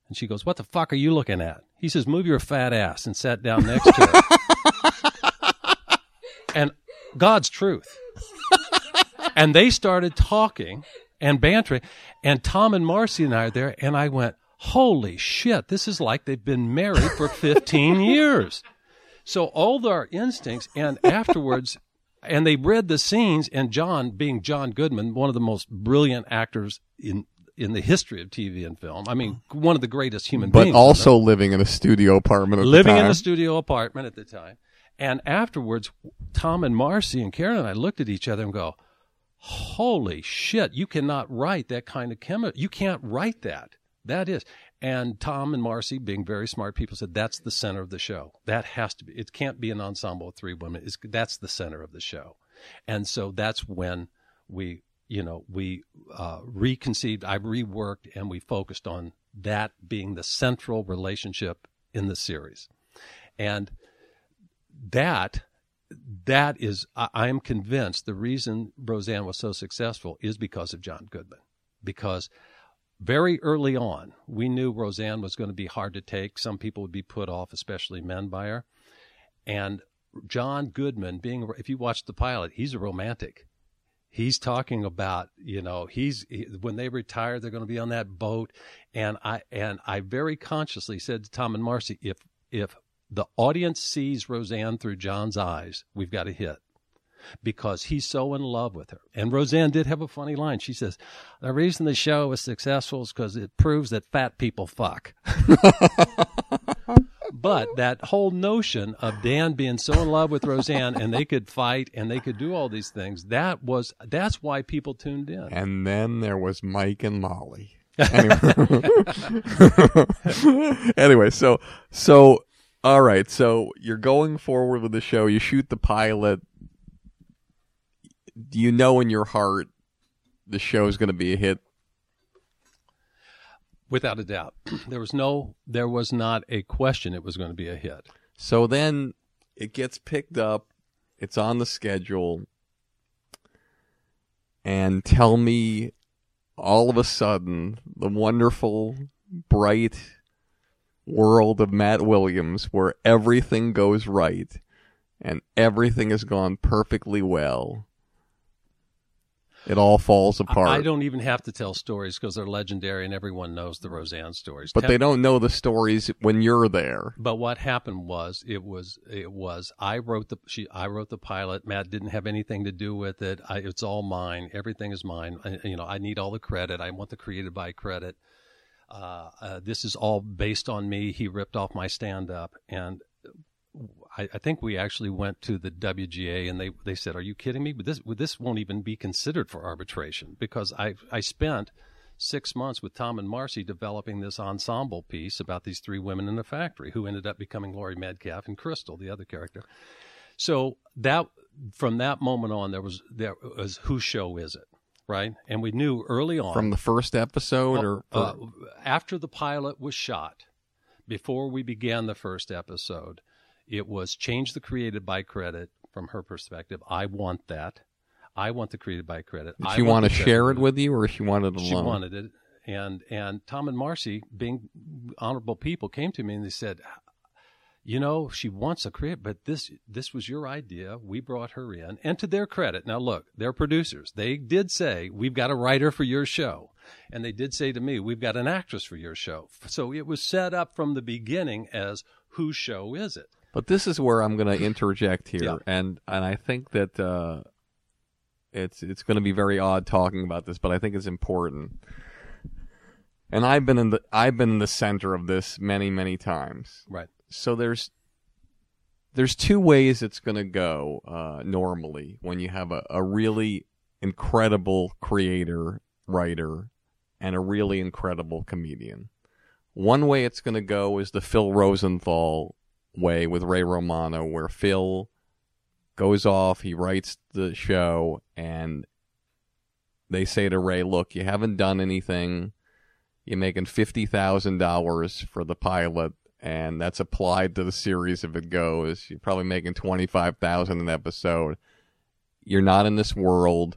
Speaker 2: and she goes, "What the fuck are you looking at?" He says, "Move your fat ass," and sat down next to her. and God's truth and they started talking and bantering. And Tom and Marcy and I are there, and I went, Holy shit, this is like they've been married for 15 years. So all our instincts, and afterwards, and they read the scenes, and John, being John Goodman, one of the most brilliant actors in in the history of TV and film. I mean, one of the greatest human
Speaker 1: but
Speaker 2: beings.
Speaker 1: But also living in a studio apartment
Speaker 2: living
Speaker 1: in
Speaker 2: a studio apartment at the time. And afterwards, Tom and Marcy and Karen and I looked at each other and go, holy shit, you cannot write that kind of chemistry. You can't write that. That is. And Tom and Marcy, being very smart people, said that's the center of the show. That has to be. It can't be an ensemble of three women. It's, that's the center of the show. And so that's when we, you know, we uh, reconceived, I reworked, and we focused on that being the central relationship in the series. And that that is, I am convinced the reason Roseanne was so successful is because of John Goodman. Because very early on, we knew Roseanne was going to be hard to take. Some people would be put off, especially men by her. And John Goodman, being, if you watch the pilot, he's a romantic. He's talking about, you know, he's he, when they retire, they're going to be on that boat, and I and I very consciously said to Tom and Marcy, if if the audience sees Roseanne through John's eyes, we've got a hit because he's so in love with her. And Roseanne did have a funny line. She says, The reason the show was successful is because it proves that fat people fuck. but that whole notion of Dan being so in love with Roseanne and they could fight and they could do all these things, that was that's why people tuned in.
Speaker 1: And then there was Mike and Molly. Anyway, anyway so so all right, so you're going forward with the show. You shoot the pilot. Do you know in your heart the show is going to be a hit?
Speaker 2: Without a doubt, there was no, there was not a question it was going to be a hit.
Speaker 1: So then it gets picked up. It's on the schedule, and tell me, all of a sudden, the wonderful, bright world of Matt Williams where everything goes right and everything has gone perfectly well, it all falls apart.
Speaker 2: I, don't even have to tell stories because they're legendary and everyone knows the Roseanne stories.
Speaker 1: but
Speaker 2: Tem-
Speaker 1: they don't know the stories when you're there.
Speaker 2: But what happened was it was it was I wrote the she I wrote the pilot. Matt didn't have anything to do with it. I, it's all mine. Everything is mine. I, you know I need all the credit. I want the created by credit. Uh, uh, this is all based on me. He ripped off my stand up and. I, I think we actually went to the WGA and they, they said, "Are you kidding me? But this this won't even be considered for arbitration because I I spent six months with Tom and Marcy developing this ensemble piece about these three women in the factory who ended up becoming Laurie Metcalf and Crystal, the other character. So that from that moment on, there was there was whose show is it, right? And we knew early on
Speaker 1: From the first episode, or
Speaker 2: uh, after the pilot was shot, before we began the first episode, it was change the created by credit from her perspective. I want that. I want the created by credit.
Speaker 1: did she want to share it with you, or she wanted it alone?
Speaker 2: She wanted it, and and Tom and Marcy, being honorable people, came to me and they said, "You know, she wants a create, but this this was your idea. We brought her in, and to their credit, now look, they're producers. They did say we've got a writer for your show, and they did say to me, we've got an actress for your show. So it was set up from the beginning as whose show is it?
Speaker 1: But this is where I'm going to interject here,
Speaker 2: Yeah.
Speaker 1: and and I think that uh, it's it's going to be very odd talking about this, but I think it's important. And I've been in the I've been in the center of this many many times.
Speaker 2: Right.
Speaker 1: So there's there's two ways it's going to go uh, normally when you have a, a really incredible creator writer and a really incredible comedian. One way it's going to go is the Phil Rosenthal way with Ray Romano, where Phil goes off, he writes the show, and they say to Ray, "Look, you haven't done anything. You're making fifty thousand dollars for the pilot, and that's applied to the series if it goes. You're probably making twenty five thousand an episode. You're not in this world.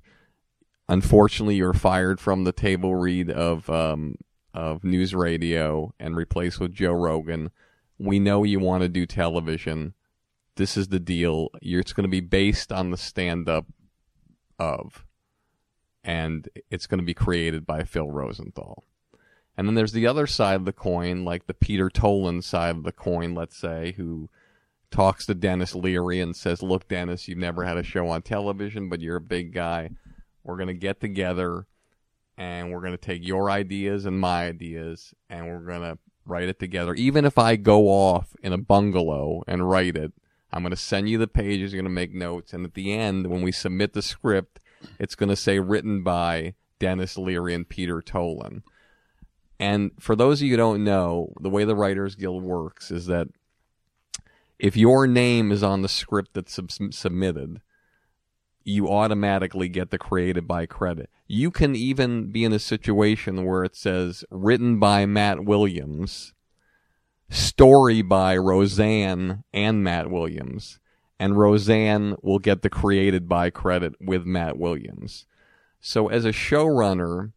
Speaker 1: Unfortunately, you're fired from the table read of um, of NewsRadio and replaced with Joe Rogan. We know you want to do television. This is the deal. You're, it's going to be based on the stand up of, and it's going to be created by Phil Rosenthal. And then there's the other side of the coin, like the Peter Tolan side of the coin, let's say, who talks to Denis Leary and says, Look, Dennis, you've never had a show on television, but you're a big guy. We're going to get together and we're going to take your ideas and my ideas and we're going to write it together. Even if I go off in a bungalow and write it, I'm going to send you the pages, you're going to make notes. And at the end, when we submit the script, it's going to say written by Denis Leary and Peter Tolan. And for those of you who don't know, the way the Writers Guild works is that if your name is on the script that's sub- submitted, you automatically get the created by credit. You can even be in a situation where it says written by Matt Williams, story by Roseanne and Matt Williams, and Roseanne will get the created by credit with Matt Williams. So as a showrunner,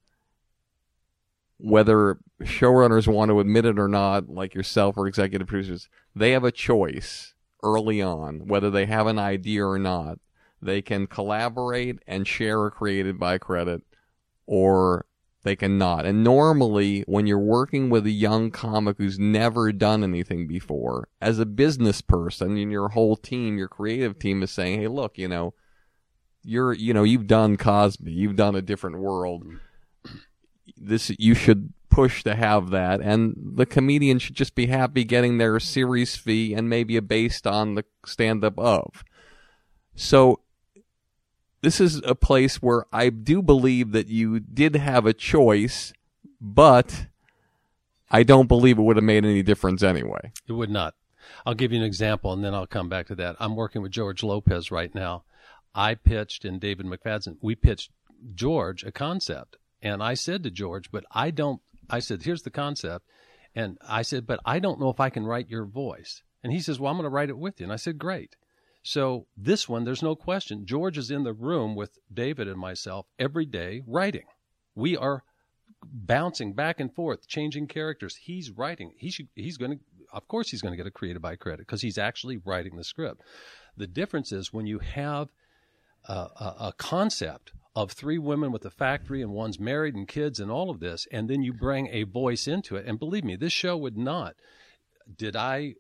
Speaker 1: whether showrunners want to admit it or not, like yourself or executive producers, they have a choice early on, whether they have an idea or not. They can collaborate and share a created by credit, or they cannot. And normally, when you're working with a young comic who's never done anything before, as a business person and your whole team, your creative team is saying, hey, look, you know, you're, you know, you've done Cosby, you've done a different world mm-hmm. This you should push to have that and the comedian should just be happy getting their series fee and maybe a based on the stand up of so this is a place where I do believe that you did have a choice but I don't believe it would have made any difference anyway
Speaker 2: It would not. I'll give you an example and then I'll come back to that. I'm working with George Lopez right now. I pitched and David McFadzean, we pitched George a concept. And I said to George, but I don't, I said, here's the concept. And I said, but I don't know if I can write your voice. And he says, well, I'm going to write it with you. And I said, great. So this one, there's no question. George is in the room with David and myself every day writing. We are bouncing back and forth, changing characters. He's writing. He should, he's going to, of course, he's going to get a created by credit because he's actually writing the script. The difference is when you have a, a, a concept of three women with a factory and one's married and kids and all of this, and then you bring a voice into it. And believe me, this show would not. Did I?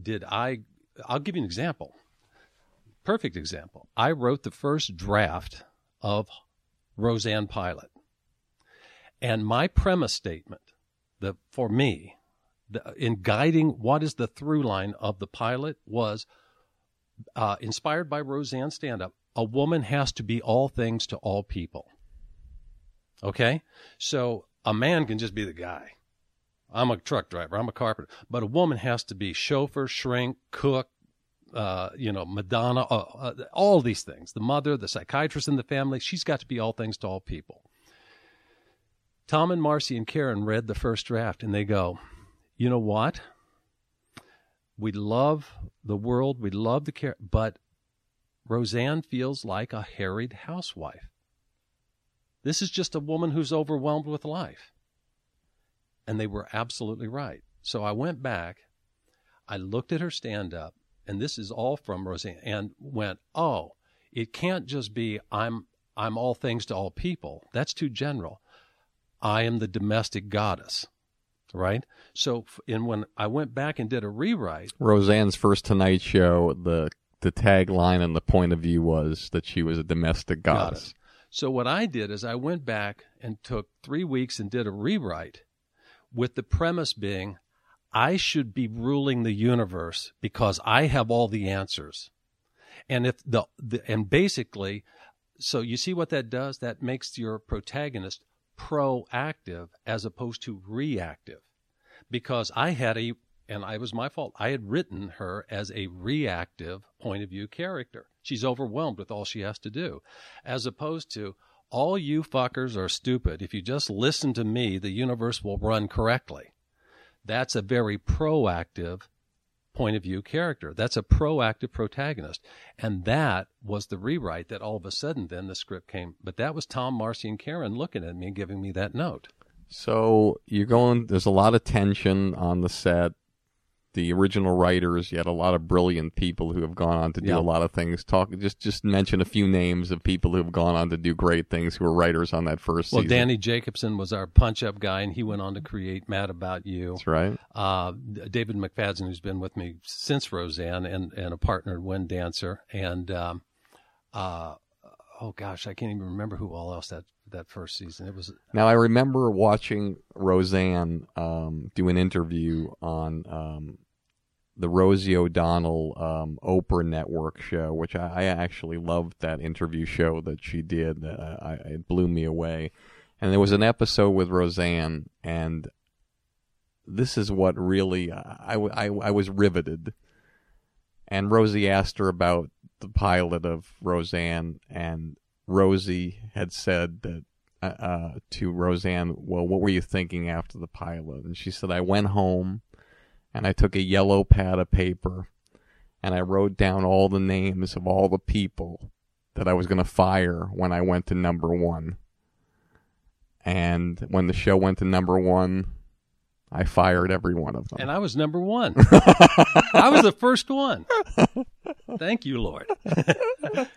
Speaker 2: Did I? I'll give you an example. Perfect example. I wrote the first draft of Roseanne Pilot, and my premise statement, the for me, the, in guiding what is the through line of the pilot was uh, inspired by Roseanne stand up. A woman has to be all things to all people. Okay? So a man can just be the guy. I'm a truck driver, I'm a carpenter. But a woman has to be chauffeur, shrink, cook, uh, you know, Madonna, uh, uh, all these things. The mother, the psychiatrist in the family, she's got to be all things to all people. Tom and Marcy and Karen read the first draft and they go, you know what? We love the world, we love the care, but Roseanne feels like a harried housewife. This is just a woman who's overwhelmed with life. And they were absolutely right. So I went back, I looked at her stand up, and this is all from Roseanne, and went, oh, it can't just be I'm I'm all things to all people. That's too general. I am the domestic goddess right? So, and when I went back and did a rewrite,
Speaker 1: Roseanne's first Tonight Show, the the tagline and the point of view was that she was a domestic goddess.
Speaker 2: So what I did is I went back and took three weeks and did a rewrite, with the premise being, I should be ruling the universe because I have all the answers, and if the, the and basically, so you see what that does? That makes your protagonist proactive as opposed to reactive because I had a and I was my fault. I had written her as a reactive point of view character. She's overwhelmed with all she has to do, as opposed to all you fuckers are stupid. If you just listen to me, the universe will run correctly. That's a very proactive point of view character. That's a proactive protagonist. And that was the rewrite that all of a sudden then the script came. But that was Tom, Marcy, and Karen looking at me and giving me that note.
Speaker 1: So you're going. There's a lot of tension on the set. The original writers, you had a lot of brilliant people who have gone on to do
Speaker 2: Yeah.
Speaker 1: a lot of things. Talk just just mention a few names of people who have gone on to do great things who were writers on that first
Speaker 2: Well,
Speaker 1: season.
Speaker 2: Danny Jacobson was our punch up guy, and he went on to create Mad About You.
Speaker 1: That's right.
Speaker 2: Uh, David McFadzean, who's been with me since Roseanne and, and a partner in Wind Dancer. And, um, uh, oh gosh, I can't even remember who all else that, that first season. It was,
Speaker 1: Now I remember watching Roseanne um, do an interview on um, the Rosie O'Donnell um, Oprah Network show, which I, I actually loved that interview show that she did. Uh, I, it blew me away. And there was an episode with Roseanne, and this is what really I, I, I was riveted. And Rosie asked her about the pilot of Roseanne, and Rosie had said that uh, uh, to Roseanne, "Well, what were you thinking after the pilot?" And she said, "I went home, and I took a yellow pad of paper, and I wrote down all the names of all the people that I was going to fire when I went to number one. And when the show went to number one, I fired every one of them.
Speaker 2: and I was number one. I was the first one. Thank you, Lord.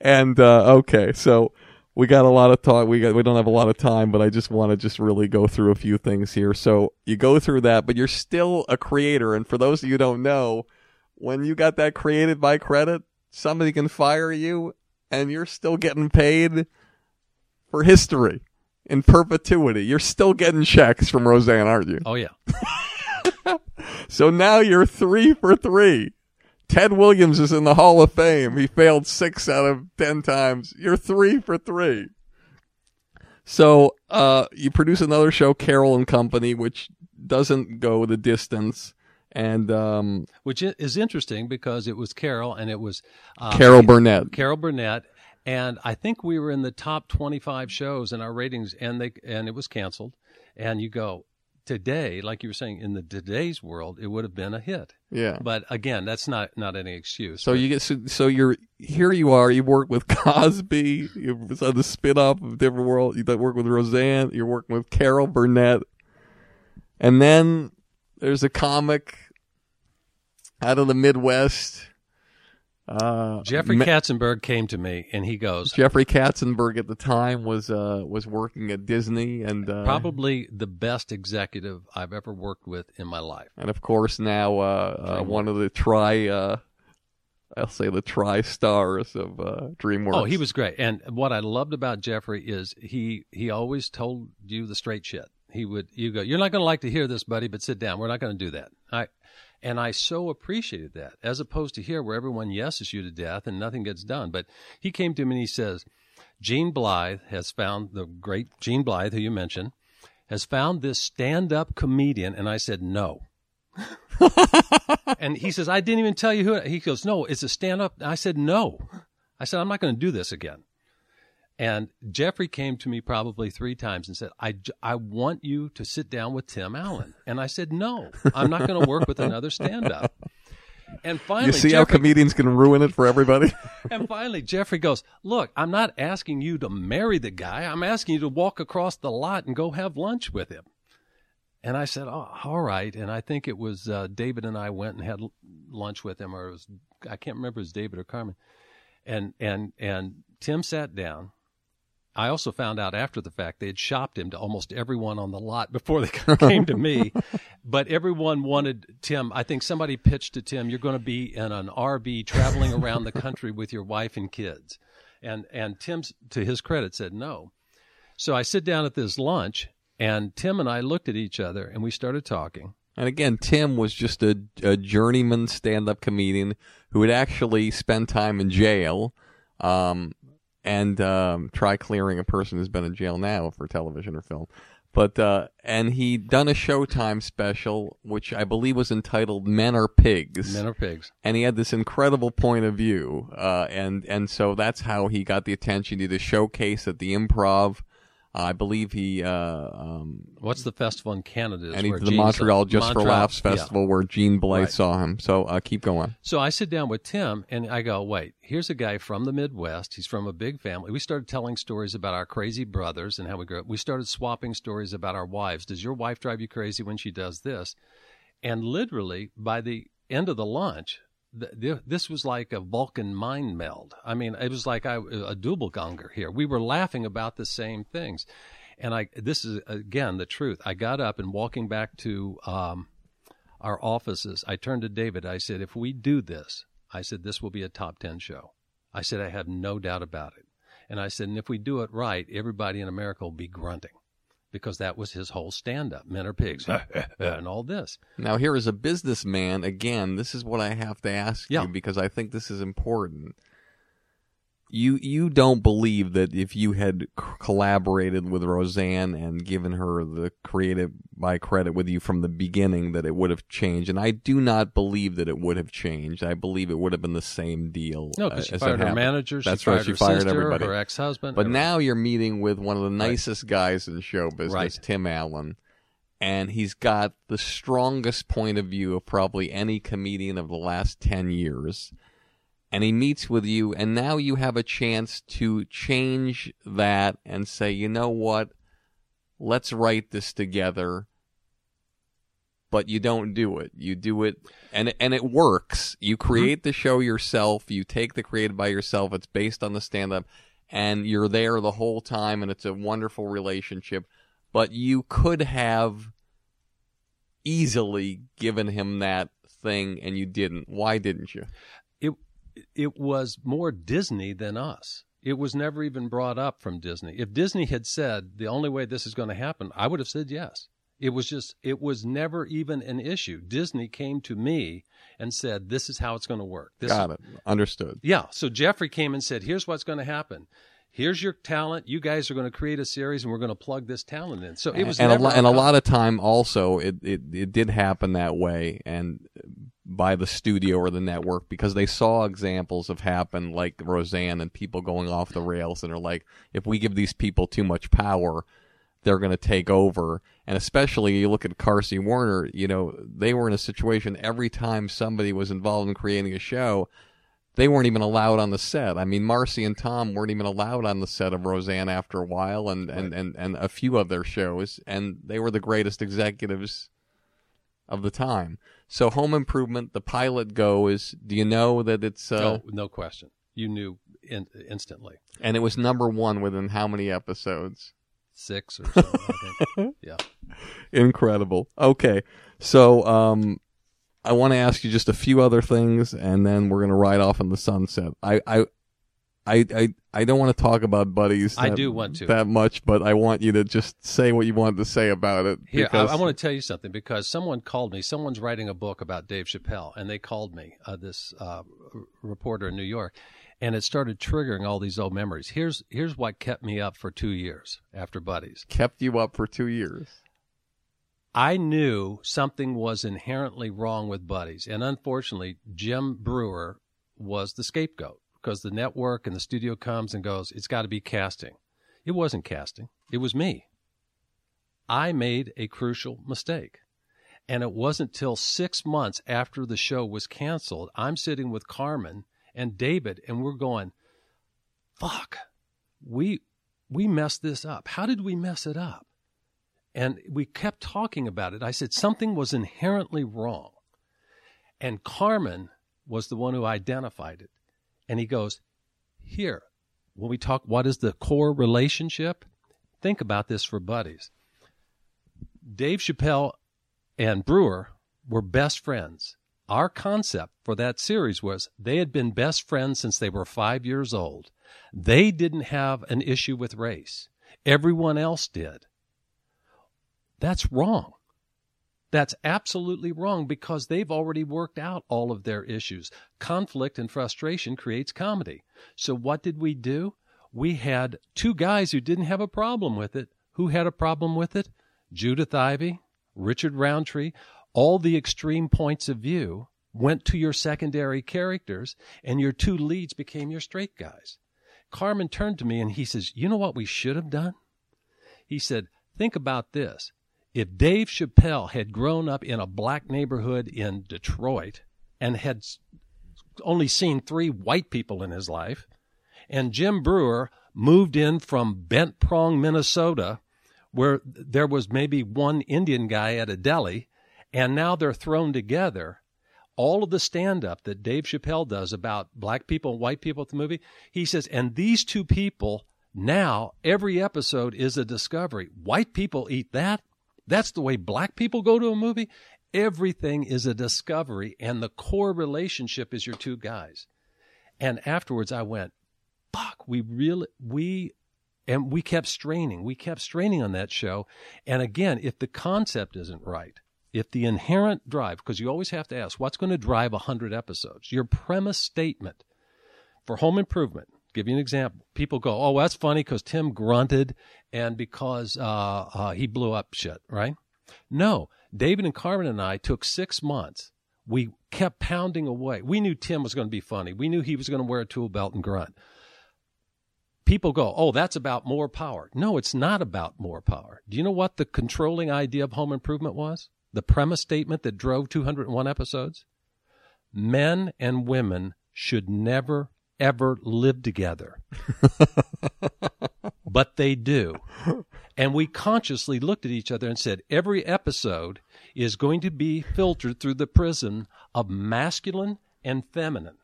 Speaker 1: And uh, okay, so we got a lot of talk. We got we don't have a lot of time, but I just want to just really go through a few things here. So you go through that, but you're still a creator. And for those of you who don't know, when you got that created by credit, somebody can fire you, and you're still getting paid for history in perpetuity. You're still getting checks from Roseanne, aren't you?
Speaker 2: Oh, yeah.
Speaker 1: So now you're three for three. Ted Williams is in the Hall of Fame. He failed six out of ten times. You're three for three. So uh, you produce another show, Carol and Company, which doesn't go the distance. And um,
Speaker 2: Which is interesting because it was Carol and it was uh,
Speaker 1: Carol Burnett.
Speaker 2: Carol Burnett, and I think we were in the top 25 shows in our ratings, and they and it was canceled. And you go today, like you were saying, in the today's world, it would have been a hit.
Speaker 1: Yeah.
Speaker 2: But again, that's not not any excuse.
Speaker 1: So you get so, so you're here. You are. You work with Cosby. You're on the spin-off of Different World. You work with Roseanne. You're working with Carol Burnett, and then there's a comic out of the Midwest Uh,
Speaker 2: Jeffrey
Speaker 1: Ma-
Speaker 2: Katzenberg came to me and he goes,
Speaker 1: Jeffrey Katzenberg at the time was uh, was working at Disney, and uh,
Speaker 2: probably the best executive I've ever worked with in my life.
Speaker 1: and of course now uh, uh, one of the tri, uh, I'll say the tri stars of uh, DreamWorks.
Speaker 2: Oh, he was great. And what I loved about Jeffrey is he he always told you the straight shit. He would you go, you're not going to like to hear this, buddy, but sit down. We're not going to do that. I and I so appreciated that, as opposed to here where everyone yeses you to death and nothing gets done. But he came to me and he says, Gene Blythe has found the great Gene Blythe, who you mentioned, has found this stand-up comedian, and I said no. and he says, I didn't even tell you who. He goes, no, it's a stand-up. I said no. I said I'm not going to do this again. And Jeffrey came to me probably three times and said, I, I want you to sit down with Tim Allen. And I said, no, I'm not going to work with another stand up. And finally,
Speaker 1: You see how comedians can ruin it for everybody?
Speaker 2: and finally, Jeffrey goes, Look, I'm not asking you to marry the guy. I'm asking you to walk across the lot and go have lunch with him. And I said, oh, All right. And I think it was uh, David and I went and had lunch with him, or it was, I can't remember if it was David or Carmen. And, and, and Tim sat down. I also found out after the fact they had shopped him to almost everyone on the lot before they came to me. But everyone wanted Tim. I think somebody pitched to Tim, "You're going to be in an RV traveling around the country with your wife and kids," and and Tim's to his credit said no. So I sit down at this lunch, and Tim and I looked at each other, and we started talking.
Speaker 1: And again, Tim was just a, a journeyman stand-up comedian who had actually spent time in jail, um, and um, try clearing a person who's been in jail now for television or film. But uh, and he done a Showtime special, which I believe was entitled "Men Are Pigs."
Speaker 2: Men are pigs.
Speaker 1: and he had this incredible point of view, uh, and and so that's how he got the attention. He did a showcase at the Improv. Uh, I believe he uh, um,
Speaker 2: What's the festival in Canada?
Speaker 1: and he did the
Speaker 2: Gene
Speaker 1: Montreal Just for
Speaker 2: Montreal,
Speaker 1: Laughs
Speaker 2: yeah.
Speaker 1: festival where Gene Blythe
Speaker 2: Right.
Speaker 1: saw him. So uh, keep going.
Speaker 2: So I sit down with Tim and I go, wait, here's a guy from the Midwest. He's from a big family. We started telling stories about our crazy brothers and how we grew up. We started swapping stories about our wives. Does your wife drive you crazy when she does this? And literally, by the end of the lunch, th- th- this was like a Vulcan mind meld. I mean, it was like I, a doppelganger here. We were laughing about the same things. And I, this is again the truth. I got up and walking back to um, our offices, I turned to David. I said, if we do this, I said, this will be a top 10 show. I said, I have no doubt about it. And I said, and if we do it right, everybody in America will be grunting because that was his whole stand up men are pigs and all this.
Speaker 1: Now, here is a businessman, again, this is what I have to ask
Speaker 2: Yeah.
Speaker 1: you because I think this is important. You you don't believe that if you had c- collaborated with Roseanne and given her the creative by credit with you from the beginning that it would have changed, and I do not believe that it would have changed. I believe it would have been the same deal.
Speaker 2: No,
Speaker 1: uh,
Speaker 2: because she
Speaker 1: as
Speaker 2: fired her manager, she
Speaker 1: That's
Speaker 2: fired
Speaker 1: right. She
Speaker 2: her
Speaker 1: fired
Speaker 2: sister,
Speaker 1: everybody.
Speaker 2: her ex husband.
Speaker 1: But now you're meeting with one of the nicest guys in show business,
Speaker 2: Right.
Speaker 1: Tim Allen, and he's got the strongest point of view of probably any comedian of the last 10 years. And he meets with you, and now you have a chance to change that and say, you know what? Let's write this together. But you don't do it. You do it, and and it works. You mm-hmm. create the show yourself. You take the creative by yourself. It's based on the stand-up, and you're there the whole time, and it's a wonderful relationship. But you could have easily given him that thing, and you didn't. Why didn't you?
Speaker 2: It was more Disney than us. It was never even brought up from Disney. If Disney had said the only way this is going to happen, I would have said yes. It was just it was never even an issue. Disney came to me and said this is how it's going to work. This
Speaker 1: Got it. Understood.
Speaker 2: Yeah, so Jeffrey came and said, "Here's what's going to happen. Here's your talent. You guys are going to create a series, and we're going to plug this talent in." So it was
Speaker 1: and a, lo- and a lot of time also it, it it did happen that way and by the studio or the network because they saw examples of happen like Roseanne and people going off the rails and are like if we give these people too much power they're going to take over and especially you look at Carsey Werner you know they were in a situation every time somebody was involved in creating a show they weren't even allowed on the set. I mean, Marcy and Tom weren't even allowed on the set of Roseanne after a while, and, and, and, and a few of their shows, and they were the greatest executives of the time. So Home Improvement, the pilot go is. Do you know that it's? Uh,
Speaker 2: no, no question. You knew in, instantly.
Speaker 1: And it was number one within how many episodes?
Speaker 2: Six or think. Yeah.
Speaker 1: Incredible. Okay, so um, I want to ask you just a few other things, and then we're gonna ride off in the sunset. I I I I, I don't want to talk about buddies.
Speaker 2: I do want to.
Speaker 1: that much, but I want you to just say what you wanted to say about it.
Speaker 2: Here, I,
Speaker 1: because-
Speaker 2: I want to tell you something because someone called me. Someone's writing a book about Dave Chappelle, and they called me, uh, this uh, reporter in New York, and it started triggering all these old memories. Here's here's what kept me up for two years after Buddies.
Speaker 1: kept you up for two years.
Speaker 2: I knew something was inherently wrong with Buddies, and unfortunately, Jim Breuer was the scapegoat because the network and the studio comes and goes, "It's got to be casting." It wasn't casting; it was me. I made a crucial mistake. And it wasn't till six months after the show was canceled, I'm sitting with Carmen and David, and we're going, fuck, we, we messed this up. How did we mess it up? And we kept talking about it. I said something was inherently wrong. And Carmen was the one who identified it. And he goes, Here, when we talk, what is the core relationship? Think about this for buddies. Dave Chappelle and Breuer were best friends. Our concept for that series was they had been best friends since they were five years old. They didn't have an issue with race. Everyone else did. That's wrong. That's absolutely wrong because they've already worked out all of their issues. Conflict and frustration creates comedy. So what did we do? We had two guys who didn't have a problem with it. Who had a problem with it? Judith Ivey, Richard Roundtree, all the extreme points of view went to your secondary characters, and your two leads became your straight guys. Carmen turned to me and he says, You know what we should have done? He said, Think about this. If Dave Chappelle had grown up in a black neighborhood in Detroit and had only seen three white people in his life, and Jim Breuer moved in from Bent Prong, Minnesota, where there was maybe one Indian guy at a deli, and now they're thrown together. All of the stand up that Dave Chappelle does about black people and white people at the movie, he says, and these two people now, every episode is a discovery. White people eat that. That's the way black people go to a movie. Everything is a discovery, and the core relationship is your two guys. And afterwards, I went, fuck, we really, we, and we kept straining. We kept straining on that show. And again, if the concept isn't right, if the inherent drive, because you always have to ask, what's going to drive 100 episodes? Your premise statement for home improvement. Give you an example. People go, oh, that's funny because Tim grunted and because uh, uh, he blew up shit, right? No, David and Carmen and I took six months. We kept pounding away. We knew Tim was going to be funny. We knew he was going to wear a tool belt and grunt. People go, oh, that's about more power. No, it's not about more power. Do you know what the controlling idea of home improvement was? The premise statement that drove 201 episodes? Men and women should never, ever live together. but they do. And we consciously looked at each other and said, every episode is going to be filtered through the prism of masculine and feminine.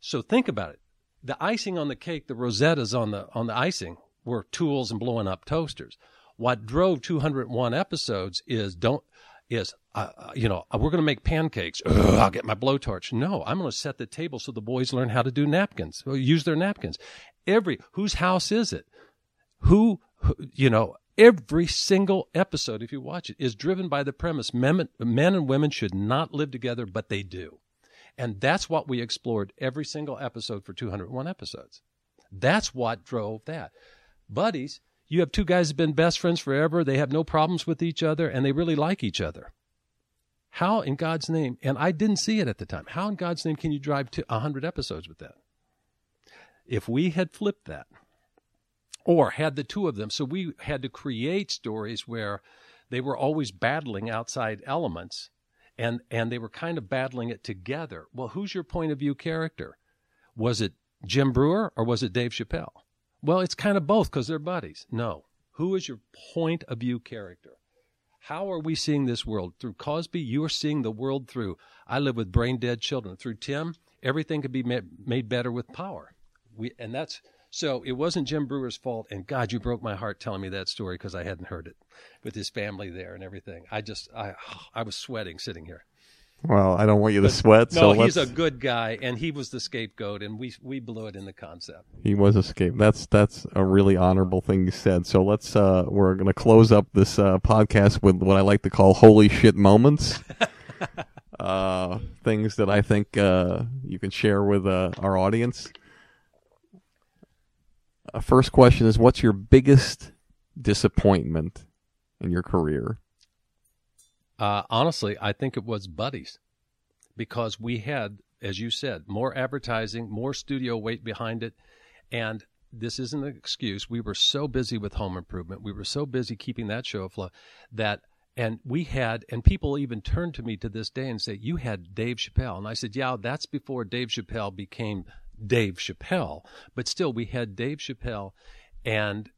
Speaker 2: So think about it. The icing on the cake, the rosettas on the on the icing were tools and blowing up toasters. What drove 201 episodes is don't is uh, uh, you know we're going to make pancakes. Ugh, I'll get my blowtorch. No, I'm going to set the table so the boys learn how to do napkins, use their napkins. Every whose house is it? Who, who you know every single episode if you watch it is driven by the premise men, men and women should not live together but they do and that's what we explored every single episode for 201 episodes that's what drove that buddies you have two guys who've been best friends forever they have no problems with each other and they really like each other how in god's name and i didn't see it at the time how in god's name can you drive to 100 episodes with that if we had flipped that or had the two of them. So we had to create stories where they were always battling outside elements and and they were kind of battling it together. Well, who's your point of view character? Was it Jim Breuer or was it Dave Chappelle? Well, it's kind of both because they're buddies. No. Who is your point of view character? How are we seeing this world? Through Cosby, you are seeing the world through. I live with brain dead children. Through Tim, everything could be made, better with power. We, and that's so it wasn't Jim Breuer's fault. And God, you broke my heart telling me that story because I hadn't heard it with his family there and everything. I just, I, I was sweating sitting here.
Speaker 1: Well, I don't want you to sweat.
Speaker 2: No,
Speaker 1: so
Speaker 2: he's
Speaker 1: let's-
Speaker 2: a good guy, and he was the scapegoat, and we we blew it in the concept.
Speaker 1: He was escaped. That's that's a really honorable thing you said. So let's uh we're gonna close up this uh podcast with what I like to call holy shit moments. uh things that I think uh you can share with uh, our audience. Uh, first question is what's your biggest disappointment in your career?
Speaker 2: Uh, honestly, I think it was Buddies because we had, as you said, more advertising, more studio weight behind it. And this isn't an excuse. We were so busy with home improvement. We were so busy keeping that show afloat that, and we had, and people even turn to me to this day and say, You had Dave Chappelle. And I said, Yeah, that's before Dave Chappelle became Dave Chappelle. But still, we had Dave Chappelle and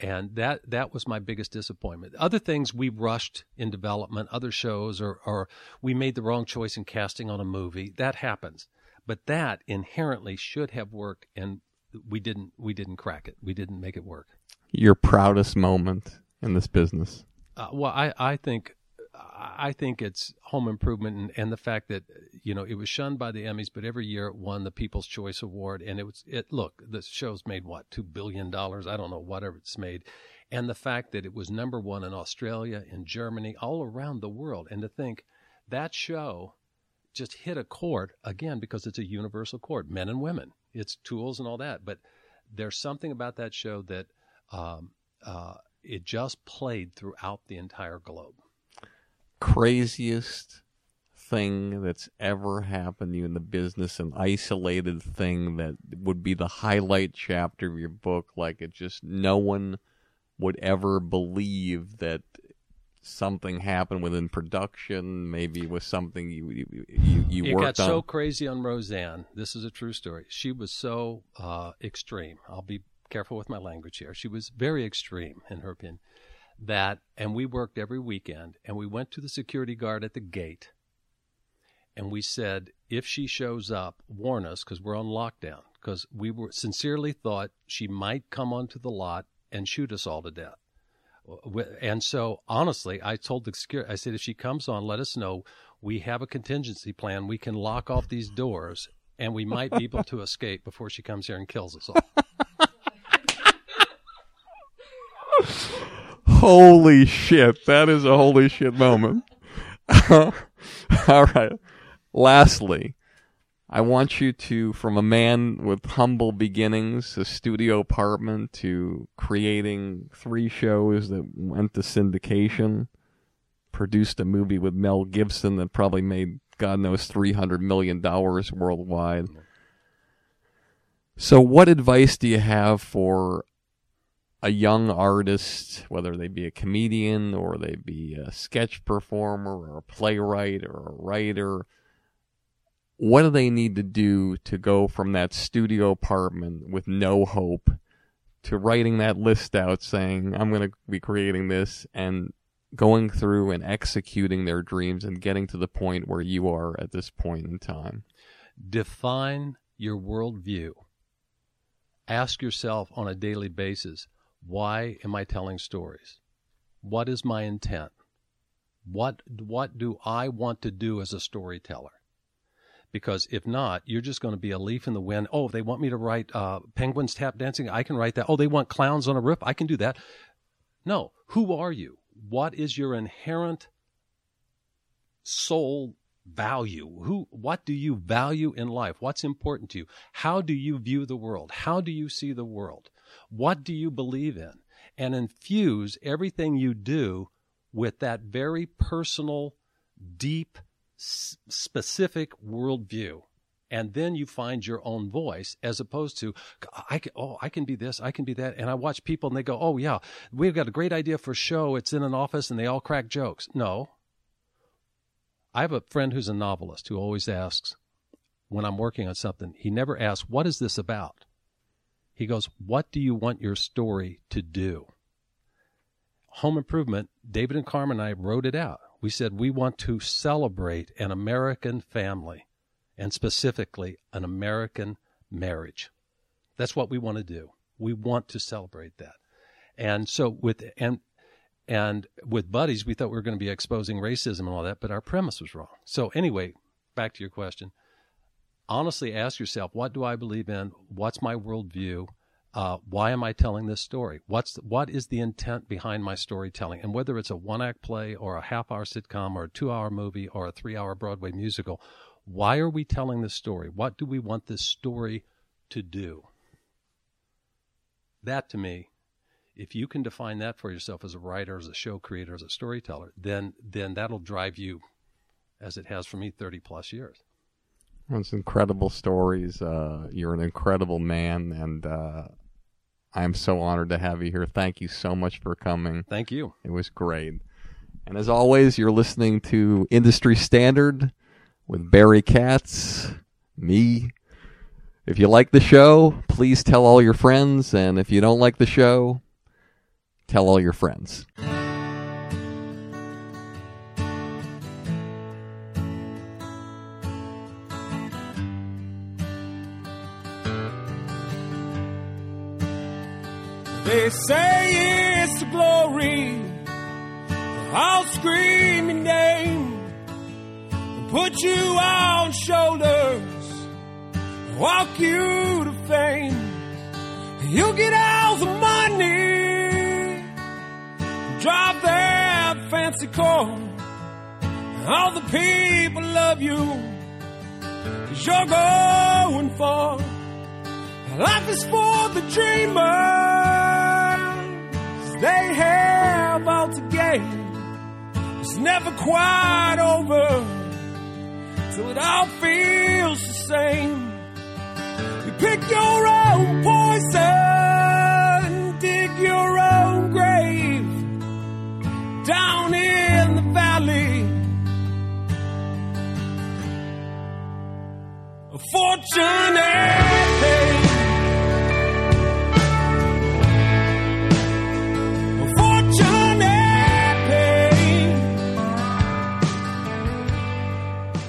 Speaker 2: and that that was my biggest disappointment. Other things we rushed in development, other shows, or or we made the wrong choice in casting on a movie. That happens, but that inherently should have worked, and we didn't. We didn't crack it. We didn't make it work.
Speaker 1: Your proudest moment in this business.
Speaker 2: Uh, well, I I think I think it's Home Improvement and, and the fact that you know it was shunned by the Emmys, but every year it won the People's Choice Award, and it was it. Look, the show's made what two billion dollars? I don't know whatever it's made, and the fact that it was number one in Australia, in Germany, all around the world, and to think that show just hit a chord again because it's a universal chord, men and women. It's tools and all that, but there's something about that show that um, uh, it just played throughout the entire globe
Speaker 1: craziest thing that's ever happened to you in the business, an isolated thing that would be the highlight chapter of your book? Like it just no one would ever believe that something happened within production. Maybe it was something you you you, you
Speaker 2: it
Speaker 1: worked
Speaker 2: got
Speaker 1: on.
Speaker 2: so crazy on Roseanne. This is a true story. She was so uh, extreme. I'll be careful with my language here. She was very extreme in her opinion. That and we worked every weekend, and we went to the security guard at the gate, and we said, if she shows up, warn us because we're on lockdown. Because we were sincerely thought she might come onto the lot and shoot us all to death. And so, honestly, I told the security, I said, if she comes on, let us know. We have a contingency plan. We can lock off these doors, and we might be able to escape before she comes here and kills us all.
Speaker 1: Holy shit. That is a holy shit moment. All right. Lastly, I want you to, from a man with humble beginnings, a studio apartment, to creating three shows that went to syndication, produced a movie with Mel Gibson that probably made God knows $300 million worldwide. So, what advice do you have for a young artist, whether they be a comedian or they be a sketch performer or a playwright or a writer, what do they need to do to go from that studio apartment with no hope to writing that list out saying, I'm going to be creating this and going through and executing their dreams and getting to the point where you are at this point in time?
Speaker 2: Define your worldview. Ask yourself on a daily basis why am I telling stories? What is my intent? What what do I want to do as a storyteller? Because if not, you're just going to be a leaf in the wind. Oh, they want me to write uh, penguins tap dancing. I can write that. Oh, they want clowns on a roof. I can do that. No, who are you? What is your inherent soul value? Who? What do you value in life? What's important to you? How do you view the world? How do you see the world? What do you believe in? And infuse everything you do with that very personal, deep, s- specific worldview. And then you find your own voice as opposed to, I can, oh, I can be this, I can be that. And I watch people and they go, oh, yeah, we've got a great idea for a show. It's in an office and they all crack jokes. No. I have a friend who's a novelist who always asks, when I'm working on something, he never asks, what is this about? He goes, What do you want your story to do? Home Improvement, David and Carmen and I wrote it out. We said we want to celebrate an American family and specifically an American marriage. That's what we want to do. We want to celebrate that. And so with and and with buddies, we thought we were going to be exposing racism and all that, but our premise was wrong. So anyway, back to your question. Honestly, ask yourself, what do I believe in? What's my worldview? Uh, why am I telling this story? What's what is the intent behind my storytelling? And whether it's a one act play or a half hour sitcom or a two hour movie or a three hour Broadway musical, why are we telling this story? What do we want this story to do? That to me, if you can define that for yourself as a writer, as a show creator, as a storyteller, then then that'll drive you, as it has for me, thirty plus years.
Speaker 1: It's incredible stories. Uh, you're an incredible man, and uh, I'm so honored to have you here. Thank you so much for coming.
Speaker 2: Thank you.
Speaker 1: It was great. And as always, you're listening to Industry Standard with Barry Katz, me. If you like the show, please tell all your friends. And if you don't like the show, tell all your friends.
Speaker 3: They say it's glory. I'll scream your name put you on shoulders, walk you to fame. You get all the money, drive that fancy car. All the people love you, cause you're going far. Life is for the dreamers. They have all to gain. It's never quite over till it all feels the same. You pick your own poison, dig your own grave down in the valley. A fortunate